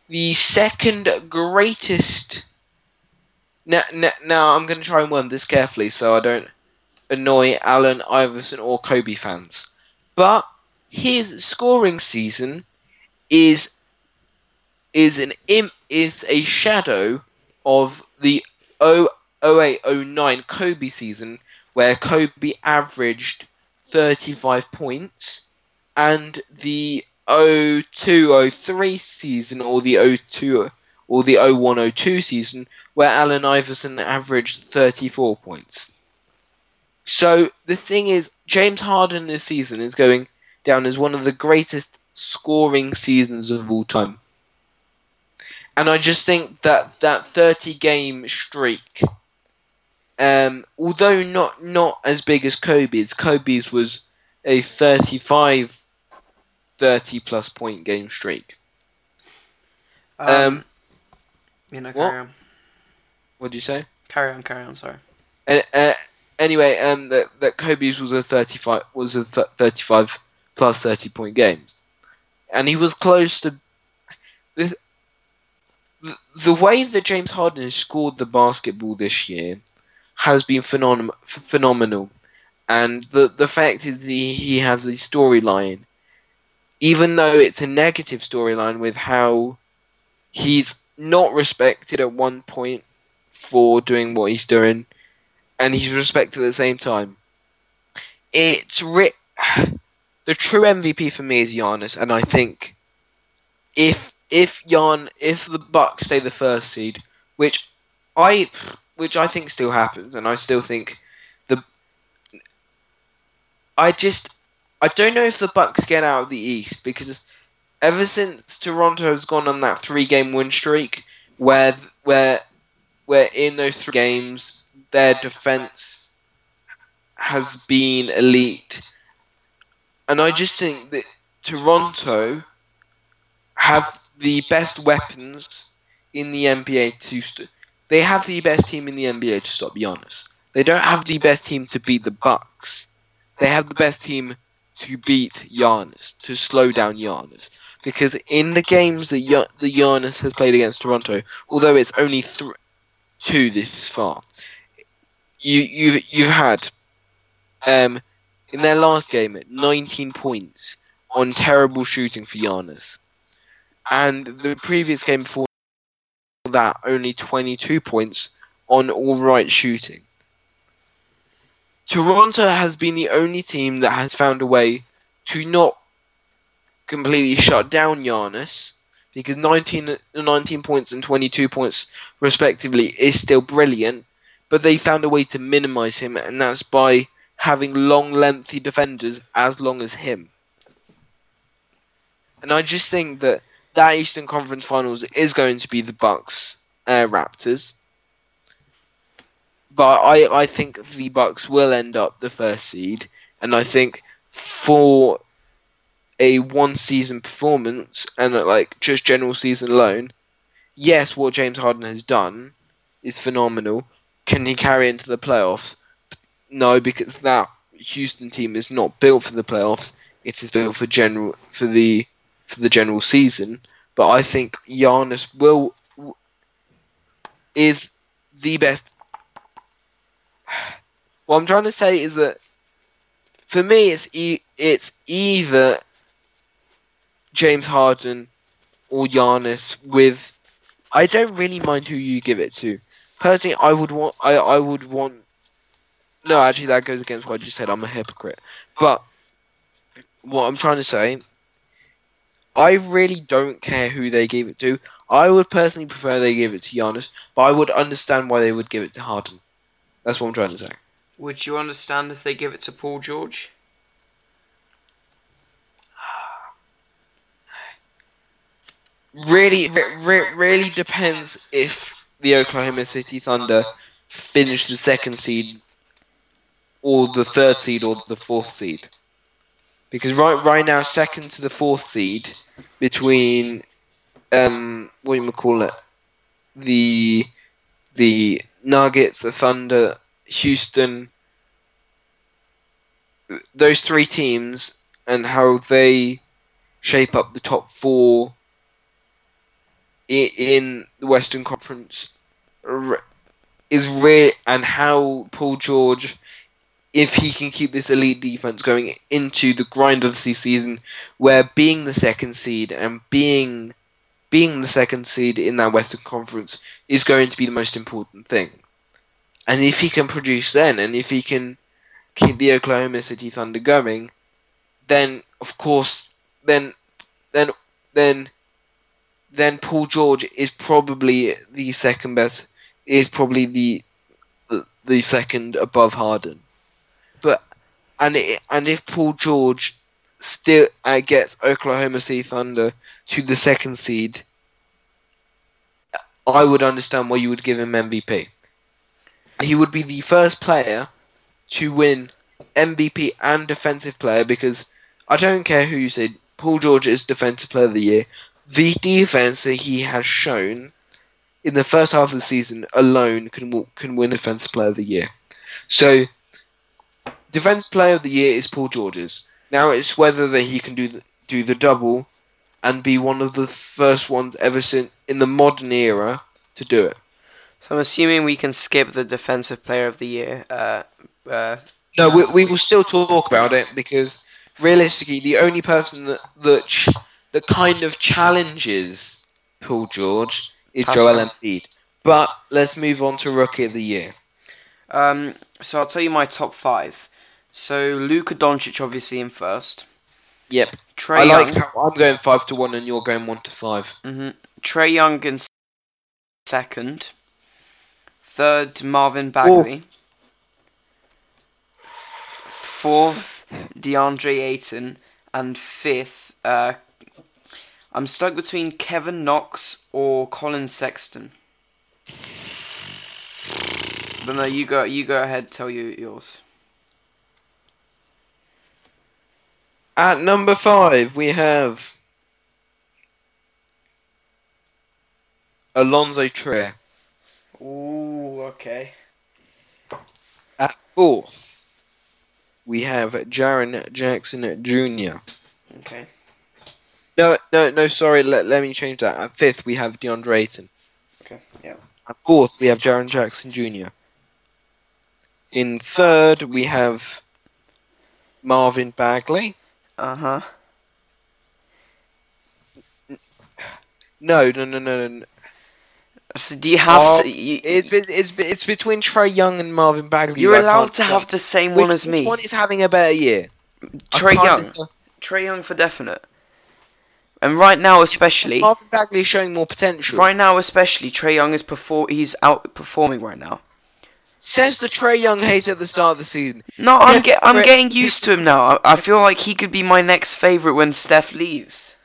the second greatest now, now, now I'm going to try and word this carefully so I don't annoy Allen Iverson or Kobe fans. But his scoring season is is an im- is a shadow of the 0809 Kobe season where Kobe averaged 35 points and the 0203 season or the 02 or the 0102 season where Allen Iverson averaged 34 points. So the thing is, James Harden this season is going down as one of the greatest scoring seasons of all time. And I just think that that 30 game streak, um, although not not as big as Kobe's, Kobe's was a 35, 30 plus point game streak. Um, Um, you know, what? on. What do you say? Carry on, carry on, sorry. And, uh, anyway, um, that that Kobe's was a thirty-five was a th- thirty-five plus thirty point games, and he was close to the the, the way that James Harden has scored the basketball this year has been phenom- ph- phenomenal, and the the fact is he he has a storyline, even though it's a negative storyline with how he's not respected at one point for doing what he's doing and he's respected at the same time. It's ri- the true MVP for me is Giannis, and I think if if Jan if the Bucks stay the first seed, which I which I think still happens, and I still think the I just I don't know if the Bucks get out of the East because ever since Toronto has gone on that three game win streak, where where where in those three games their defense has been elite. And I just think that Toronto have the best weapons in the NBA to st- they have the best team in the NBA to stop Giannis. They don't have the best team to beat the Bucks. They have the best team to beat Giannis, to slow down Giannis. Because in the games that the Giannis has played against Toronto, although it's only th- two this far, you you've you've had um in their last game 19 points on terrible shooting for Giannis, and the previous game before that only 22 points on all right shooting. Toronto has been the only team that has found a way to not completely shut down Giannis because 19, 19 points and 22 points respectively is still brilliant but they found a way to minimize him, and that's by having long, lengthy defenders as long as him. And I just think that that Eastern Conference Finals is going to be the Bucks uh, Raptors, but I I think the Bucks will end up the first seed, and I think for a one season performance and uh, like just general season alone, yes, what James Harden has done is phenomenal can he carry into the playoffs? No, because that Houston team is not built for the playoffs. It is built for general for the for the general season. But I think Giannis will is the best. What I'm trying to say is that for me, it's e- it's either James Harden or Giannis. With I don't really mind who you give it to personally, I would want. I I would want. No, actually, that goes against what I just said. I'm a hypocrite. But what I'm trying to say, I really don't care who they gave it to. I would personally prefer they give it to Giannis, but I would understand why they would give it to Harden. That's what I'm trying to say. Would you understand if they give it to Paul George? Really, re- re- really depends if the Oklahoma City Thunder finish the second seed, or the third seed, or the fourth seed. because right right now second to the fourth seed between um what do you call it the the Nuggets, the Thunder, Houston, those three teams and how they shape up the top four in the Western Conference is rare, and how Paul George, if he can keep this elite defense going into the grind of the season, where being the second seed and being being the second seed in that Western Conference is going to be the most important thing. And if he can produce then, and if he can keep the Oklahoma City Thunder going, then of course, then, then, then, then Paul George is probably the second best. Is probably the the, the second above Harden. But and it, and if Paul George still uh, gets Oklahoma City Thunder to the second seed, I would understand why you would give him MVP. He would be the first player to win MVP and Defensive Player because I don't care who you say, Paul George is Defensive Player of the Year. The defense that he has shown in the first half of the season alone can can win Defensive Player of the Year. So, Defensive Player of the Year is Paul George's. Now it's whether that he can do the, do the double and be one of the first ones ever since in the modern era to do it. So I'm assuming we can skip the defensive player of the year. Uh, uh, No, we, we will still talk about it because realistically, the only person that that that kind of challenges Paul George is Pascal. Joel Embiid. But let's move on to Rookie of the Year. um, so I'll tell you my top five. So Luka Doncic obviously in first. Yep, Trae I like Young. how I'm going five to one and you're going one to five. hmm Trae Young in second. Third Marvin Bagley. Fourth DeAndre Ayton, and fifth. Uh, I'm stuck between Kevin Knox or Collin Sexton. But no, you go. You go ahead. Tell you yours. At number five, we have Allonzo Trier. Ooh, okay. At fourth, we have Jaren Jackson Jr. Okay. No, no, no. Sorry. Let, let me change that. At fifth, we have DeAndre Ayton. Okay. Yeah. At fourth, we have Jaren Jackson Jr. In third, we have Marvin Bagley. Uh huh. No, no, no, no, no. So do you have to? You, It's it's it's between Trae Young and Marvin Bagley. you're allowed to have the same Which- one as me. Which one is having a better year? Trae Young. Trae Young for definite. And right now, especially, Marvin Bagley is showing more potential. right now, especially, Trae Young is perform. He's outperforming right now. Says the Trae Young hater at the start of the season. No, I'm get. I'm getting used to him now. I, I feel like he could be my next favorite when Steph leaves.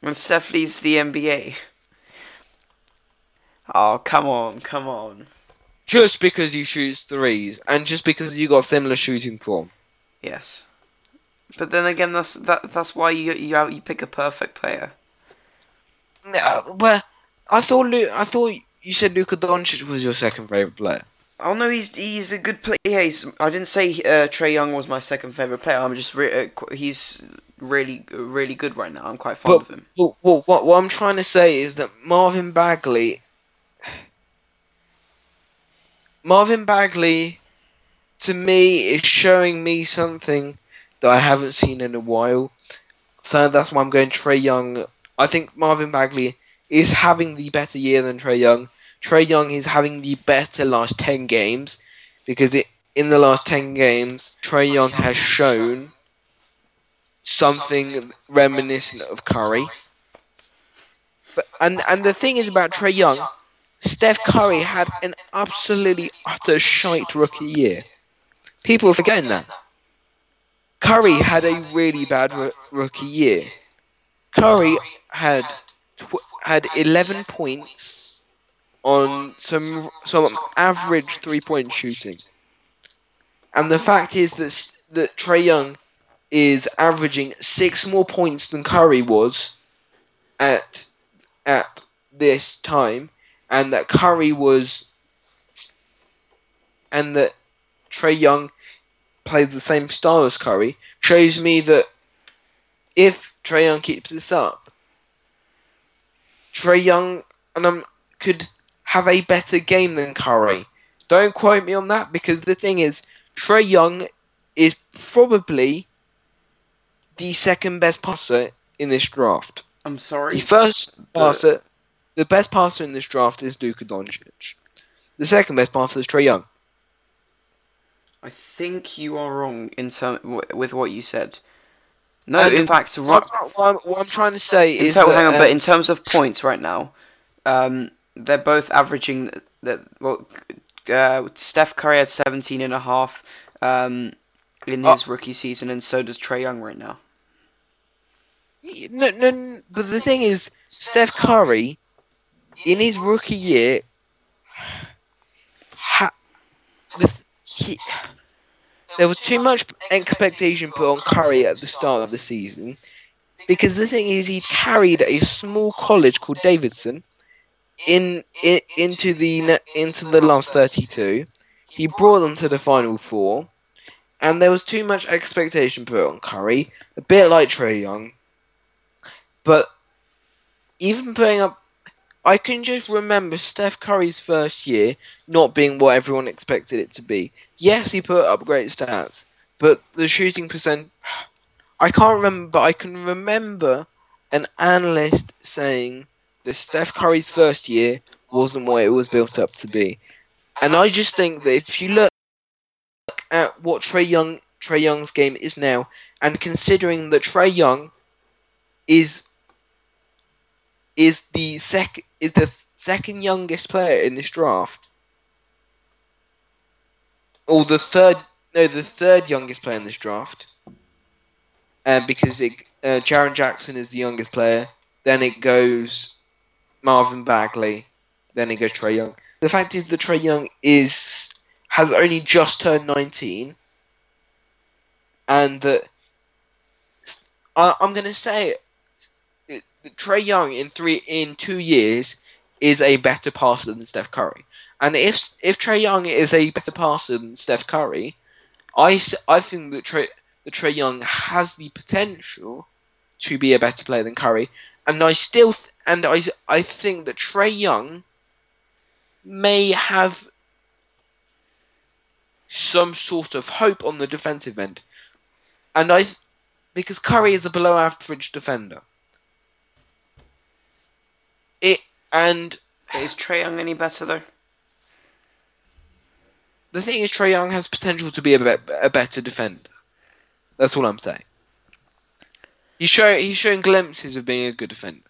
When Steph leaves the NBA. Oh come on, come on. Just because he shoots threes, and just because you got similar shooting form. Yes. But then again, that's that. That's why you you you pick a perfect player. No, well, I thought Lu- I thought you said Luka Doncic was your second favorite player. Oh no, he's he's a good player. Yeah, he's, I didn't say uh, Trae Young was my second favorite player. I'm just re- uh, he's really really good right now. I'm quite fond of him. Well, well, what what I'm trying to say is that Marvin Bagley, Marvin Bagley, to me is showing me something that I haven't seen in a while. So that's why I'm going Trae Young. I think Marvin Bagley is having the better year than Trae Young. Trae Young is having the better last ten games because it in the last ten games Trae Young has shown something reminiscent of Curry. But and and the thing is about Trae Young, Steph Curry had an absolutely utter shite rookie year. People are forgetting that. Curry had a really bad ro- rookie year. Curry had tw- had 11 points on some some average three point shooting. And the fact is that that Trae Young is averaging six more points than Curry was at at this time, and that Curry was, and that Trae Young plays the same style as Curry, shows me that if Trae Young keeps this up, Trae Young and um, could have a better game than Curry. Don't quote me on that because the thing is, Trae Young is probably the second best passer in this draft. I'm sorry. The first passer, the best passer in this draft is Luka Doncic. The second best passer is Trae Young. I think you are wrong in term w- with what you said. No, And in fact, Ro- What, I'm, what I'm trying to say is ter- that, hang on, uh, but in terms of points right now, um, they're both averaging that. Well, uh, Steph Curry had 17 and a half um, in Oh. his rookie season, and so does Trae Young right now. No, no, no, but the thing is, Steph Curry, in his rookie year, ha, the, he, there was too much expectation put on Curry at the start of the season, because the thing is, he carried a small college called Davidson in, in into the into the last thirty-two. He brought them to the final four, and there was too much expectation put on Curry, a bit like Trae Young. But even putting up, I can just remember Steph Curry's first year not being what everyone expected it to be. Yes, he put up great stats, but the shooting percent, I can't remember, but I can remember an analyst saying that Steph Curry's first year wasn't what it was built up to be. And I just think that if you look at what Trae Young Trae Young's game is now, and considering that Trae Young is is the sec is the second youngest player in this draft, or the third no the third youngest player in this draft, uh, because it uh, Jaren Jackson is the youngest player. Then it goes Marvin Bagley. Then it goes Trae Young. The fact is that Trae Young is has only just turned 19, and that I, I'm gonna say it, it, that Trae Young in three in two years is a better passer than Steph Curry. And if if Trae Young is a better passer than Steph Curry, I, I think that Trae that Trae Young has the potential to be a better player than Curry. And I still th- and I I think that Trae Young may have some sort of hope on the defensive end. And I because Curry is a below average defender. It and Is Trae Young any better though? the thing is, Trae Young has potential to be a, be- a better defender. That's all I'm saying. He's showing he's showing glimpses of being a good defender.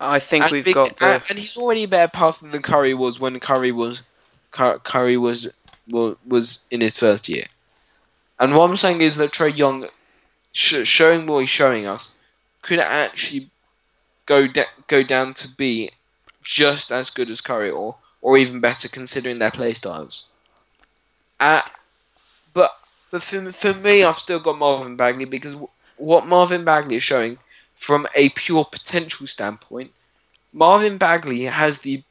I think and we've got the. and, he's already a better passer than Curry was when Curry was Curry was was, was in his first year. And what I'm saying is that Trae Young, sh- showing what he's showing us, could actually go da- go down to be just as good as Curry, or or even better considering their play styles. Uh, but but for, for me, I've still got Marvin Bagley because w- what Marvin Bagley is showing from a pure potential standpoint, Marvin Bagley has the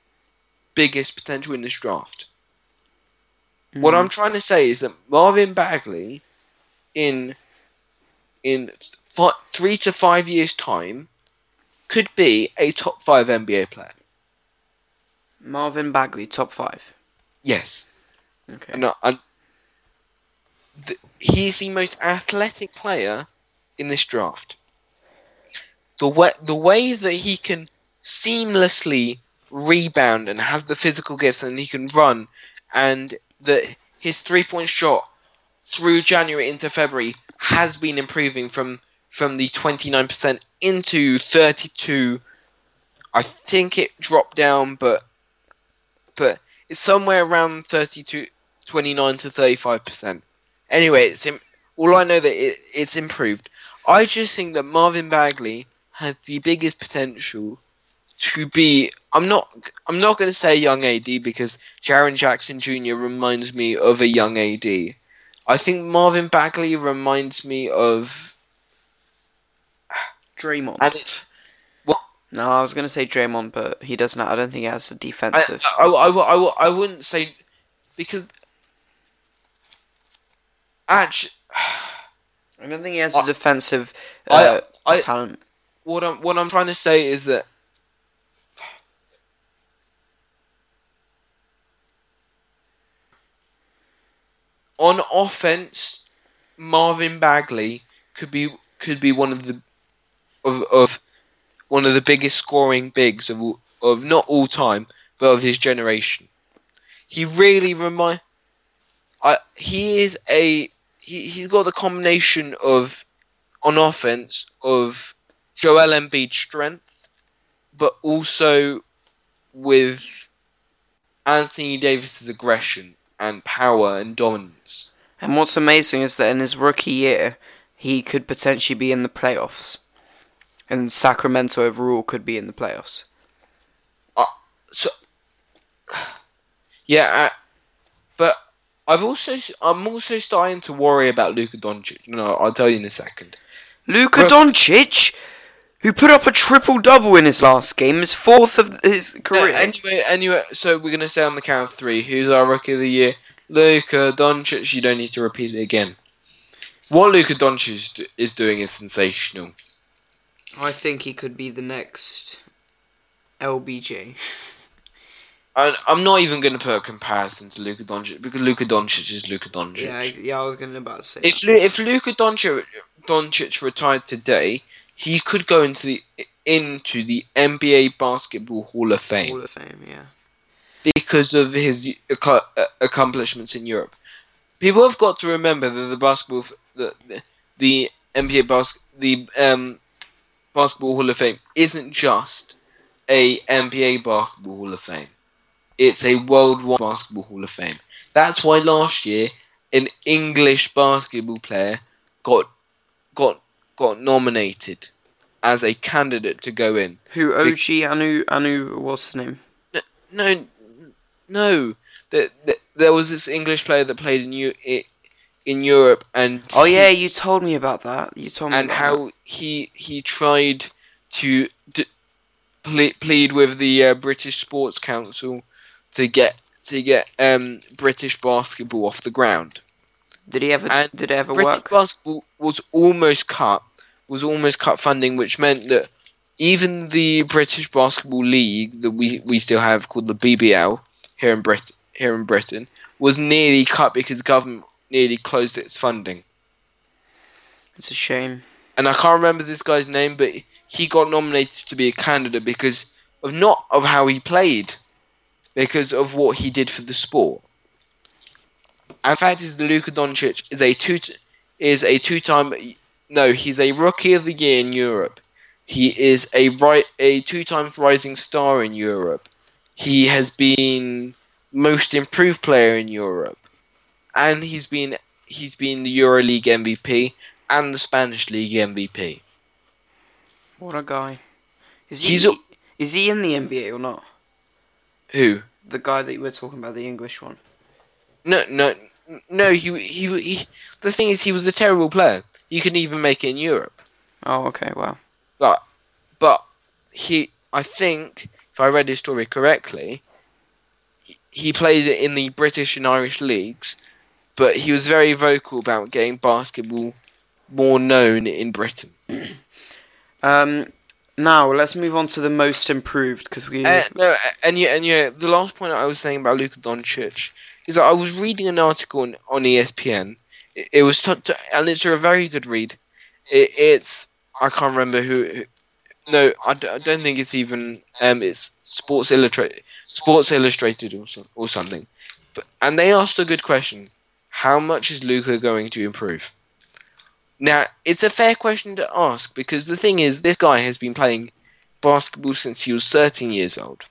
biggest potential in this draft. What Mm. I'm trying to say is that Marvin Bagley, in in three to five years' time, could be a top five NBA player. Marvin Bagley, top five. Yes, Okay. and, I- and th- he's the most athletic player in this draft. The way the way that he can seamlessly rebound and has the physical gifts and he can run, and that his three point shot through January into February has been improving from from the 29% into 32 I think it dropped down but but it's somewhere around 32 29 to 35%. Anyway, it's im- all I know that it, it's improved. I just think that Marvin Bagley has the biggest potential to be I'm not I'm not going to say young AD because Jaren Jackson Jr. reminds me of a young AD. I think Marvin Bagley reminds me of, Draymond. and it's no, I was gonna say Draymond, but he doesn't. I don't think he has a defensive. I, I, I, I, I wouldn't say because actually I don't think he has I- a defensive I- uh, I- talent. what I'm what I'm trying to say is that on offense, Marvin Bagley could be could be one of the of, of one of the biggest scoring bigs of all, of not all time, but of his generation. He really remind. I he is a he he's got the combination of on offense of Joel Embiid's strength, but also with Anthony Davis's aggression and power and dominance. And what's amazing is that in his rookie year, he could potentially be in the playoffs, and Sacramento overall could be in the playoffs. So, yeah, uh, but I've also I'm also starting to worry about Luka Doncic. No, I'll tell you in a second. Luka Doncic, who put up a triple double in his last game, his fourth of his career. Uh, anyway, anyway, so we're gonna say on the count of three, who's our rookie of the year? Luka Doncic. You don't need to repeat it again. What Luka Doncic is doing is sensational. I think he could be the next LBJ. I, I'm not even going to put a comparison to Luka Doncic because Luka Doncic is Luka Doncic. Yeah, I- yeah, I was about to say. If. Lu- if Luka Doncic Doncic retired today, he could go into the into the NBA Basketball Hall of Fame Hall of Fame, yeah. because of his uh, accomplishments in Europe. People have got to remember that the basketball f- the the, the NBA bas- the um Basketball Hall of Fame isn't just a NBA Basketball Hall of Fame. It's a worldwide Basketball Hall of Fame. That's why last year an English basketball player got got got nominated as a candidate to go in. Who OG Anu Anu? What's his name? No, no. There, there, there was this English player that played in i- in Europe, and Oh yeah, you told me about that. You told me and how he he tried to d- ple- plead with the uh, British Sports Council to get to get um British basketball off the ground. Did he ever? and Did it ever British work? basketball was almost cut, was almost cut funding, which meant that even the British Basketball League that we, we still have called the BBL here in Brit here in Britain was nearly cut because government nearly closed its funding. It's a shame. And I can't remember this guy's name, but he got nominated to be a candidate because of not of how he played, because of what he did for the sport. And the fact is, Luka Doncic is a two is a two time no, he's a rookie of the year in Europe. He is a right a two times rising star in Europe. He has been most improved player in Europe, and he's been he's been the EuroLeague MVP and the Spanish League MVP. What a guy. Is he? He's a- is he in the NBA or not? Who? The guy that you were talking about, the English one. No, no, no. He, he, he. The thing is, he was a terrible player. He couldn't even make it in Europe. Oh, okay. Wow. But, but he. I think, if I read his story correctly, he- he played it in the British and Irish leagues, but he was very vocal about getting basketball more known in Britain. Um. Now let's move on to the most improved because we. Uh, no, and yeah, and yeah, the last point I was saying about Luka Doncic is that I was reading an article on, on ESPN. It, it was, t- t- and it's a very good read. It, it's I can't remember who. who no, I, d- I don't think it's even. Um, it's Sports Illustrated, Sports Illustrated or so, or something. But and they asked a good question: How much is Luka going to improve? Now, it's a fair question to ask because the thing is, this guy has been playing basketball since he was 13 years old,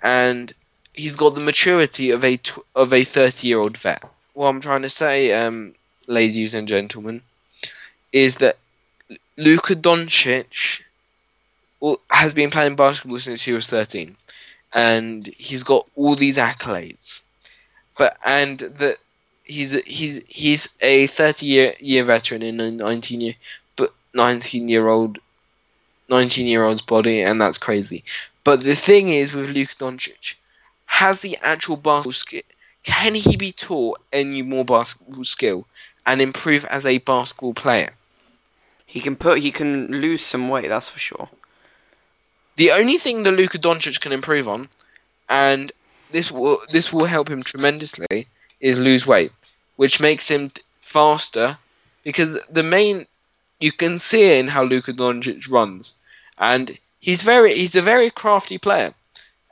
and he's got the maturity of a tw- of a 30 year old vet. What I'm trying to say, um, ladies and gentlemen, is that Luka Doncic has been playing basketball since he was 13, and he's got all these accolades, but and that he's a, he's he's a 30 year year veteran in a 19 year but 19 year old 19 year old's body, and that's crazy. But the thing is with Luka Doncic, has the actual basketball skill? Can he be taught any more basketball skill and improve as a basketball player? He can put. He can lose some weight. That's for sure. The only thing that Luka Doncic can improve on, and this will this will help him tremendously, is lose weight, which makes him faster. Because the main, you can see in how Luka Doncic runs, and he's very he's a very crafty player,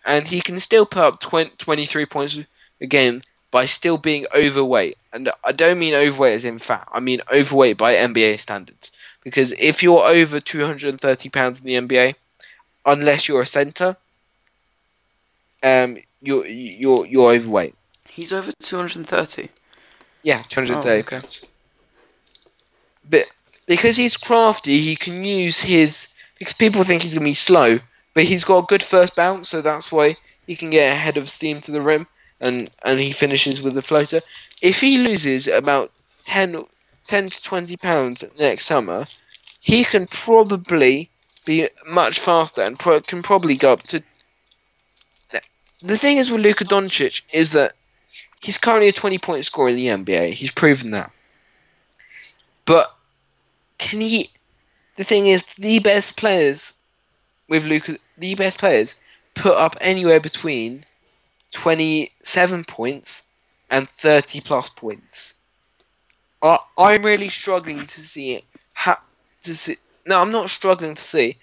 and he can still put up 20, 23 points a game by still being overweight. And I don't mean overweight as in fat. I mean overweight by NBA standards. Because if you're over 230 pounds in the NBA, unless you're a center, um, you're you're you're overweight. He's over 230. Yeah, 230. Oh, okay. But because he's crafty, he can use his. Because people think he's gonna be slow, but he's got a good first bounce, so that's why he can get ahead of steam to the rim, and and he finishes with the floater. If he loses about 10, 10 to 20 pounds next summer, he can probably be much faster and pro- can probably go up to. The thing is with Luka Doncic is that he's currently a 20 point scorer in the NBA. He's proven that. But can he? The thing is, the best players with Luka, the best players put up anywhere between 27 points and 30 plus points. I, I'm really struggling to see it. Ha, to see, no, I'm not struggling to see.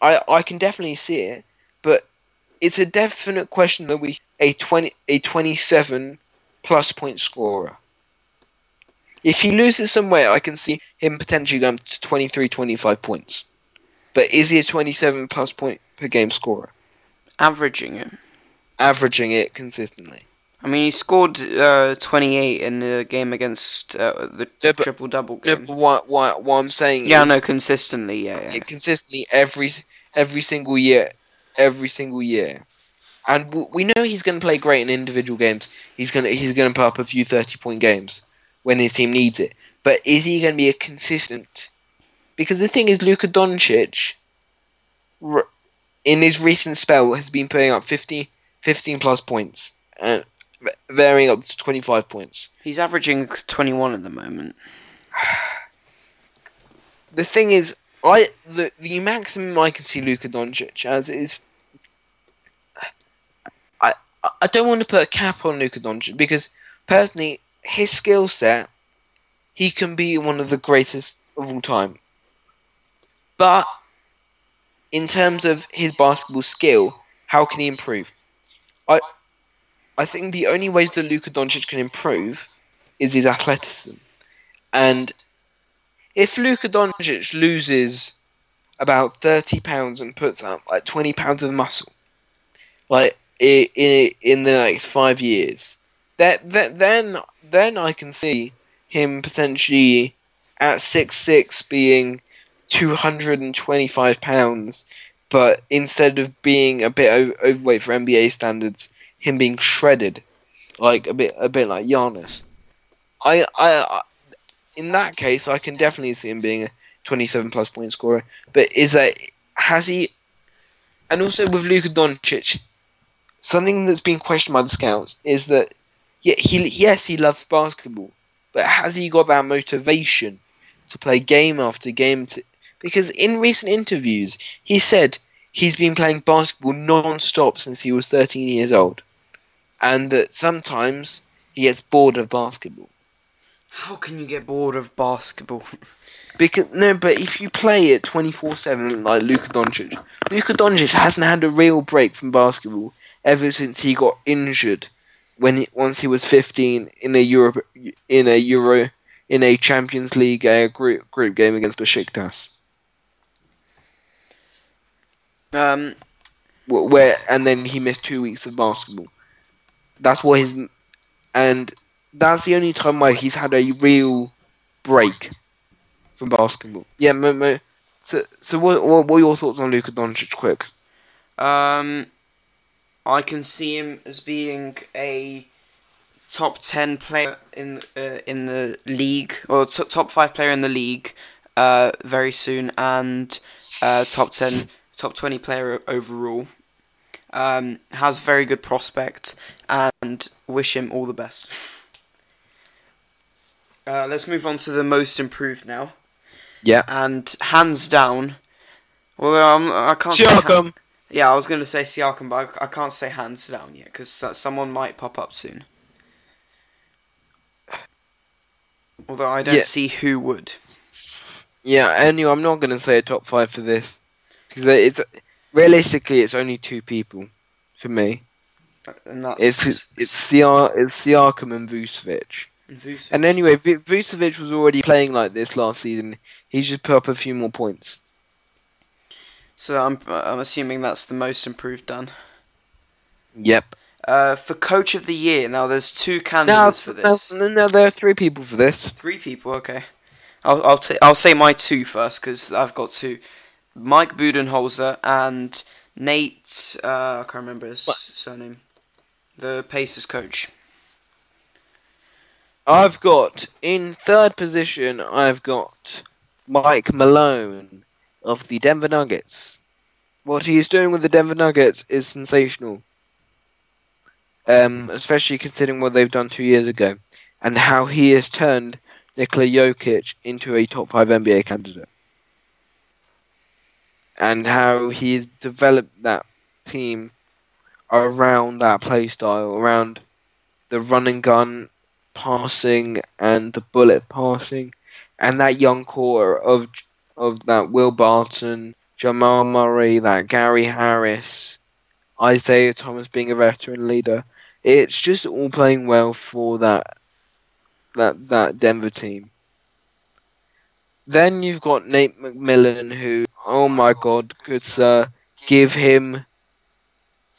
I, I can definitely see it, but it's a definite question that we a 20 a 27 plus point scorer. If he loses some weight, I can see him potentially going to 23, 25 points. But is he a 27 plus point per game scorer? Averaging it. Averaging it consistently. I mean, he scored uh, 28 in the game against uh, the No, but- triple double No, game. but what, what, what I'm saying yeah, is no, consistently. Yeah, yeah. consistently every every single year, every single year. And w- we know he's going to play great in individual games. He's going to he's going to put up a few 30 point games when his team needs it. But is he going to be a consistent? Because the thing is, Luka Doncic, r- in his recent spell, has been putting up 50, 15 plus points and v- varying up to 25 points. He's averaging 21 at the moment. the thing is, I the the maximum I can see Luka Doncic as is. I don't want to put a cap on Luka Doncic because personally, his skill set, he can be one of the greatest of all time. But in terms of his basketball skill, how can he improve? I I think the only ways that Luka Doncic can improve is his athleticism, and if Luka Doncic loses about thirty pounds and puts up like twenty pounds of muscle, like in in, the next five years, that, that then then I can see him potentially at six six being two hundred and twenty five pounds, but instead of being a bit o- overweight for NBA standards, him being shredded, like a bit a bit like Giannis. I I in that case, I can definitely see him being a 27 plus point scorer. But is that has he? And also with Luka Doncic, something that's been questioned by the scouts is that yeah, he yes he loves basketball, but has he got that motivation to play game after game? To, because in recent interviews, he said he's been playing basketball non-stop since he was 13 years old, and that sometimes he gets bored of basketball. How can you get bored of basketball? Because no, but if you play it twenty four seven like Luka Doncic, Luka Doncic hasn't had a real break from basketball ever since he got injured when he, once he was fifteen in a Europe in a Euro in a Champions League uh, group group game against Besiktas, Um, where and then he missed two weeks of basketball. That's what his and that's the only time where he's had a real break from basketball. Yeah, Mo, Mo, so so what, what what are your thoughts on Luka Doncic? Quick. um, I can see him as being a top ten player in uh, in the league, or t- top five player in the league, uh, very soon, and uh, top ten, top twenty player overall. Um, has very good prospect, and wish him all the best. Uh, let's move on to the most improved now, Yeah. and hands down. Although I'm, I can't. say han- Siakam. Yeah, I was going to say Siakam, but I, can't say hands down yet because someone might pop up soon. Although I don't Yeah. see who would. Yeah, anyway, I'm not going to say a top five for this because it's realistically it's only two people for me. Uh, and that's It's it's Siar it's Siakam and Vucevic. Vucevic. And anyway, V- Vucevic was already playing like this last season. He's just put up a few more points. So I'm I'm assuming that's the most improved done. Yep. Uh, for coach of the year, now there's two candidates for now, this. now there are three people for this. Three people, okay. I'll I'll ta- I'll say my two first because I've got two. Mike Budenholzer and Nate. Uh, I can't remember his What? surname. The Pacers coach. I've got in third position. I've got Mike Malone of the Denver Nuggets. What he is doing with the Denver Nuggets is sensational. Um, especially considering what they've done two years ago, and how he has turned Nikola Jokic into a top five NBA candidate, and how he's developed that team around that play style, around the run and gun passing and the bullet passing, and that young core of of that Will Barton, Jamal Murray, that Gary Harris, Isaiah Thomas being a veteran leader. It's just all playing well for that that that Denver team. Then you've got Nate McMillan, who, oh my God, good sir, uh, give him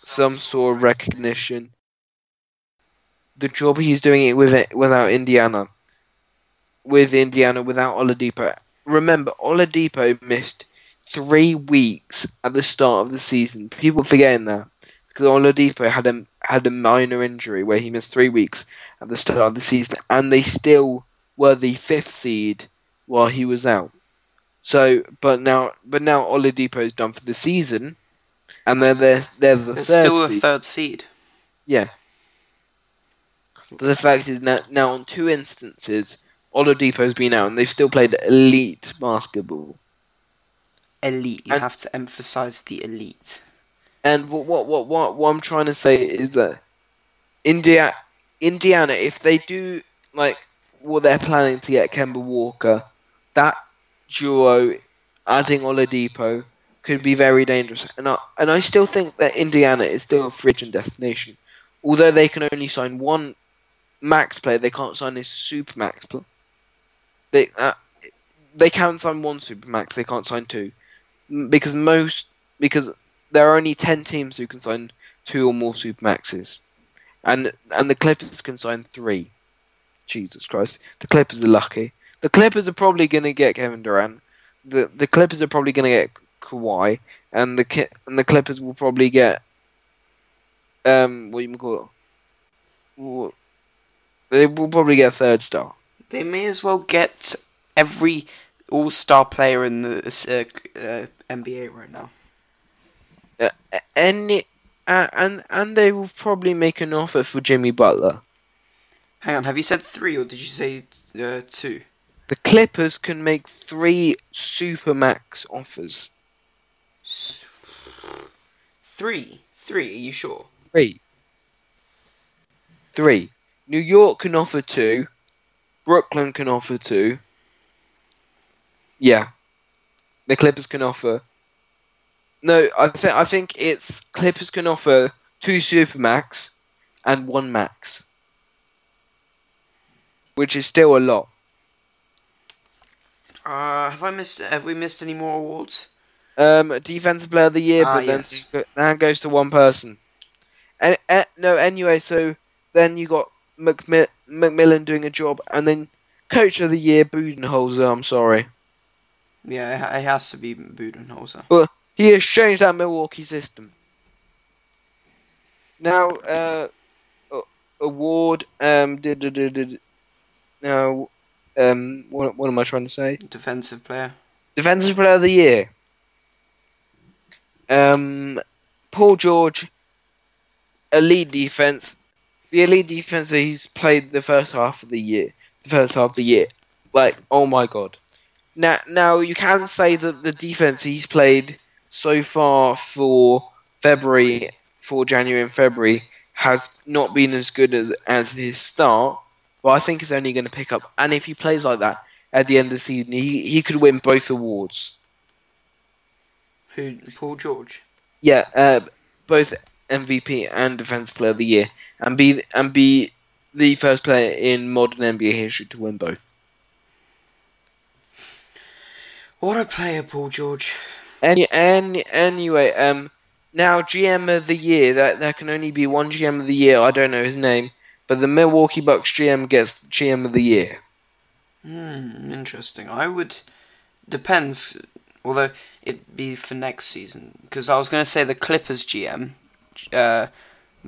some sort of recognition the job he's doing it with it without Indiana, with Indiana without Oladipo. Remember, Oladipo missed three weeks at the start of the season. People forgetting that because Oladipo had a had a minor injury where he missed three weeks at the start of the season, and they still were the fifth seed while he was out. So, but now, but now Oladipo's done for the season, and they're they're, they're the They're third still a seed. third seed. Yeah. But the fact is that now on two instances, Oladipo's been out and they've still played elite basketball. Elite. You And- have to emphasize the elite. And what what what what, what I'm trying to say is that India Indiana, if they do like what they're planning to get Kemba Walker, that duo adding Oladipo could be very dangerous. And I and I still think that Indiana is still a free agent destination. Although they can only sign one max player, they can't sign a super max player. They uh, they can sign one super max, they can't sign two, because most because there are only ten teams who can sign two or more super maxes, and and the Clippers can sign three. Jesus Christ, the Clippers are lucky. The Clippers are probably going to get Kevin Durant. The the Clippers are probably going to get Kawhi, and the and the Clippers will probably get um what you call it. They will probably get a third star. They may as well get every all-star player in the uh, uh, NBA right now. Uh, any uh, and and they will probably make an offer for Jimmy Butler. Hang on, have you said three or did you say uh, two? The Clippers can make three supermax offers. Three. Three, are you sure? Three. Three. New York can offer two. Brooklyn can offer two. Yeah. The Clippers can offer. No, I think I think it's Clippers can offer two supermax and one max, which is still a lot. Uh, have I missed? Have we missed any more awards? Um, defensive player of the year, Ah, but then yes. that goes to one person. And uh, no, anyway, so then you got McMi- McMillan doing a job, and then coach of the year Budenholzer. I'm sorry, Yeah, it, has to be Budenholzer. But he has changed that Milwaukee system. Now, uh, award. Um, did, did, did, now, um, what, what am I trying to say? Defensive player. Defensive Player of the Year. Um, Paul George, elite defense. The elite defense that he's played the first half of the year. The first half of the year, like oh my god. Now, now you can say that the defense he's played so far for February, for January and February, has not been as good as as his start. But I think it's only going to pick up. And if he plays like that at the end of the season, he he could win both awards. Who? Paul George. Yeah, uh, both MVP and Defensive Player of the Year, and be and be the first player in modern NBA history to win both. What a player, Paul George. Any, any anyway, um, now GM of the year. That there can only be one GM of the year. I don't know his name, but the Milwaukee Bucks GM gets GM of the year. Hmm, interesting. I would. Depends. Although it'd be for next season, because I was going to say the Clippers GM, uh,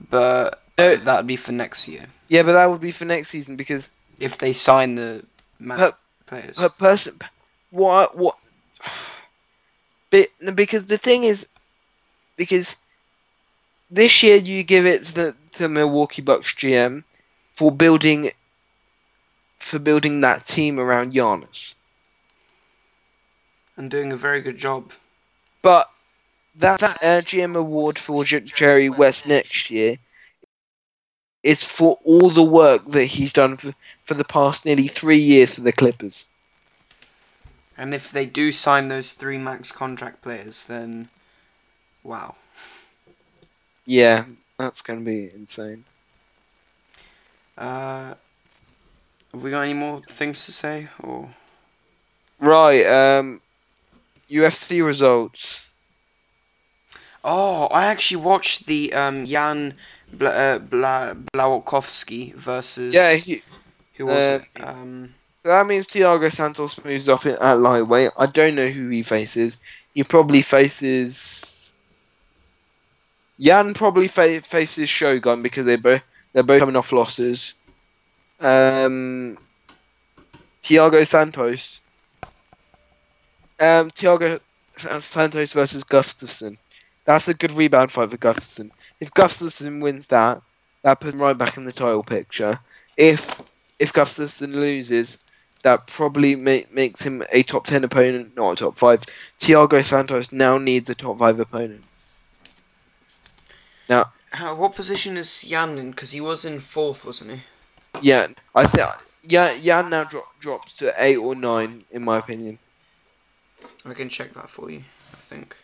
but No. that'd be for next year Yeah, but that would be for next season because if they sign the Per- players. per person, what what? But because the thing is, because this year you give it to the to Milwaukee Bucks GM for building for building that team around Giannis. and doing a very good job. But that, that uh, GM award for J- Jerry West next year is for all the work that he's done for, for the past nearly three years for the Clippers. And if they do sign those three max contract players, then wow. Yeah, that's going to be insane. Uh, have we got any more things to say? Or Right, um, UFC results. Oh, I actually watched the um, Jan Bla- uh, Bla- versus Yeah, he, who was uh, it? Um, that means Thiago Santos moves up in, at lightweight. I don't know who he faces. He probably faces. Jan probably fa- faces Shogun because they both they're both coming off losses. Um, Thiago Santos. Um, Thiago Santos versus Gustafsson. That's a good rebound fight for Gustafsson. If Gustafsson wins that, that puts him right back in the title picture. If if Gustafsson loses, that probably ma- makes him a top 10 opponent, not a top 5. Thiago Santos now needs a top 5 opponent. how, what position is Jan in? Because he was in fourth, wasn't he? Yeah, I think yeah, Jan now dro- drops to 8 or 9, in my opinion. I can check that for you. I think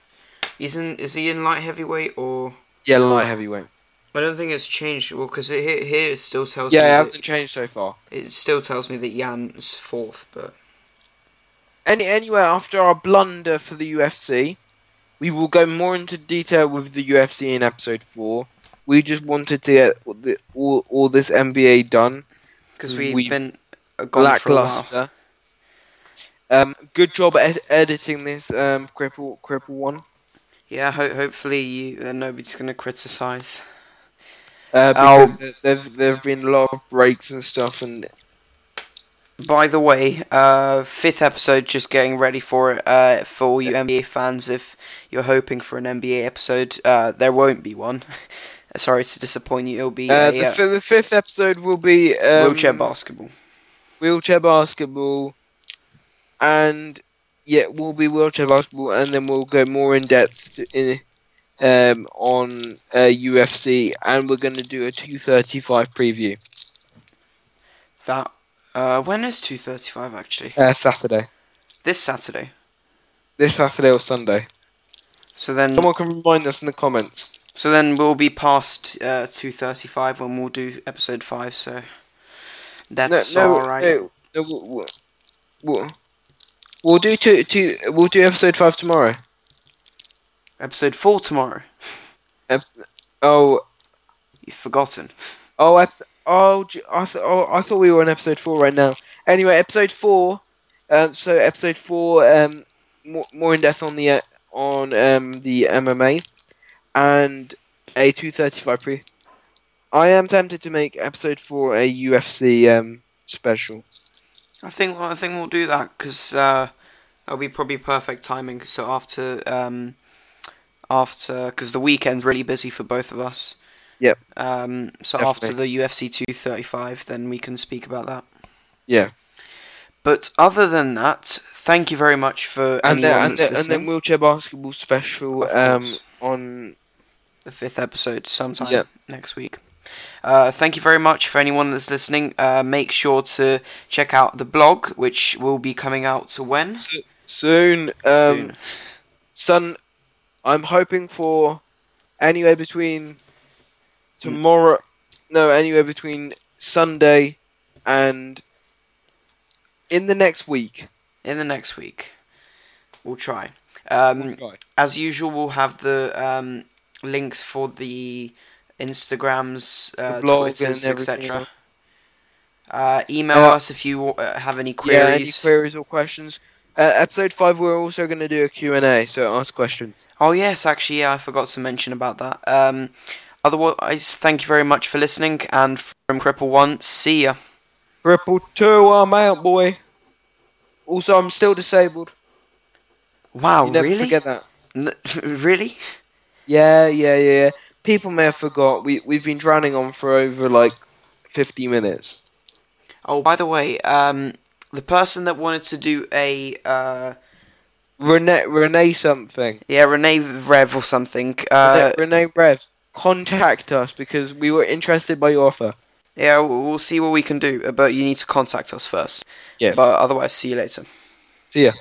he's in. Is he in light heavyweight or? Yeah, light heavyweight. I don't think it's changed. Well, because here, here it still tells Yeah, me it that- hasn't changed so far. it still tells me that Jan's fourth, but Any Anyway, after our blunder for the UFC, we will go more into detail with the UFC in episode 4. We just wanted to get all, the, all, all this NBA done. because we've, We've been uh, gone for a while. lackluster. Um, good job ed- editing this um, cripple cripple one. Yeah, ho- hopefully you, uh, nobody's going to criticize. Uh, Oh. because there there've been a lot of breaks and stuff, and By the way, uh, fifth episode, just getting ready for it. Uh, for all you NBA fans, if you're hoping for an NBA episode, uh, there won't be one. Sorry to disappoint you. It'll be uh, a, the, uh, fi- the fifth episode will be um, wheelchair basketball. wheelchair basketball, and yeah, we'll be wheelchair basketball, and then we'll go more in depth to, in um on uh, UFC, and we're gonna do a two thirty five preview That uh, when is two thirty five actually? uh, Saturday, This Saturday. this Saturday or Sunday. So then, Someone can remind us in the comments. so then we'll be past uh, two thirty five when we'll do episode five. So that's no, no, all right. no, no, we'll, we'll, we'll, we'll do two, two, we'll do episode five tomorrow. Episode four tomorrow. Ep- oh, You've forgotten. oh, eps- oh, I th- oh, I thought we were on episode four right now. Anyway, episode four. Um, so episode four, um, more, more in depth on the uh, on um the MMA, and a two thirty five pre. I am tempted to make episode four a UFC um, special. I think I think we'll do that because uh, that'll be probably perfect timing. So after um, after because the weekend's really busy for both of us. Yep. Um, so after the UFC 235, then we can speak about that. Yeah. But other than that, thank you very much for And anyone then, and, then, and then wheelchair basketball special um, on the fifth episode sometime Yep. next week. Uh, thank you very much for anyone that's listening. Uh, make sure to check out the blog, which will be coming out to when soon. Um, soon. Sun, I'm hoping for anywhere between tomorrow. No, anywhere between Sunday and in the next week. In the next week, we'll try. Um, We'll try. as usual, we'll have the um, links for the Instagrams, uh, Twitters, etc. Uh, email Uh, us if you uh, have any queries. Yeah, any queries. or questions? Uh, episode five, we're also going to do a Q and A, so ask questions. Oh yes, actually, yeah, I forgot to mention about that. Um, otherwise, thank you very much for listening, and from Cripple One, see ya. Cripple Two, I'm out, boy. Also, I'm still disabled. Wow, you never really? forget that. N- really? Yeah, yeah, yeah. People may have forgot. We we've been drowning on for over like fifty minutes. Oh, by the way, um, the person that wanted to do a uh, Renee, Renee something. yeah, Renee Rev or something. Uh, Renee, Renee Rev, contact us because we were interested by your offer. yeah, we'll we'll see what we can do, but you need to contact us first. Yeah. But otherwise, see you later. See ya.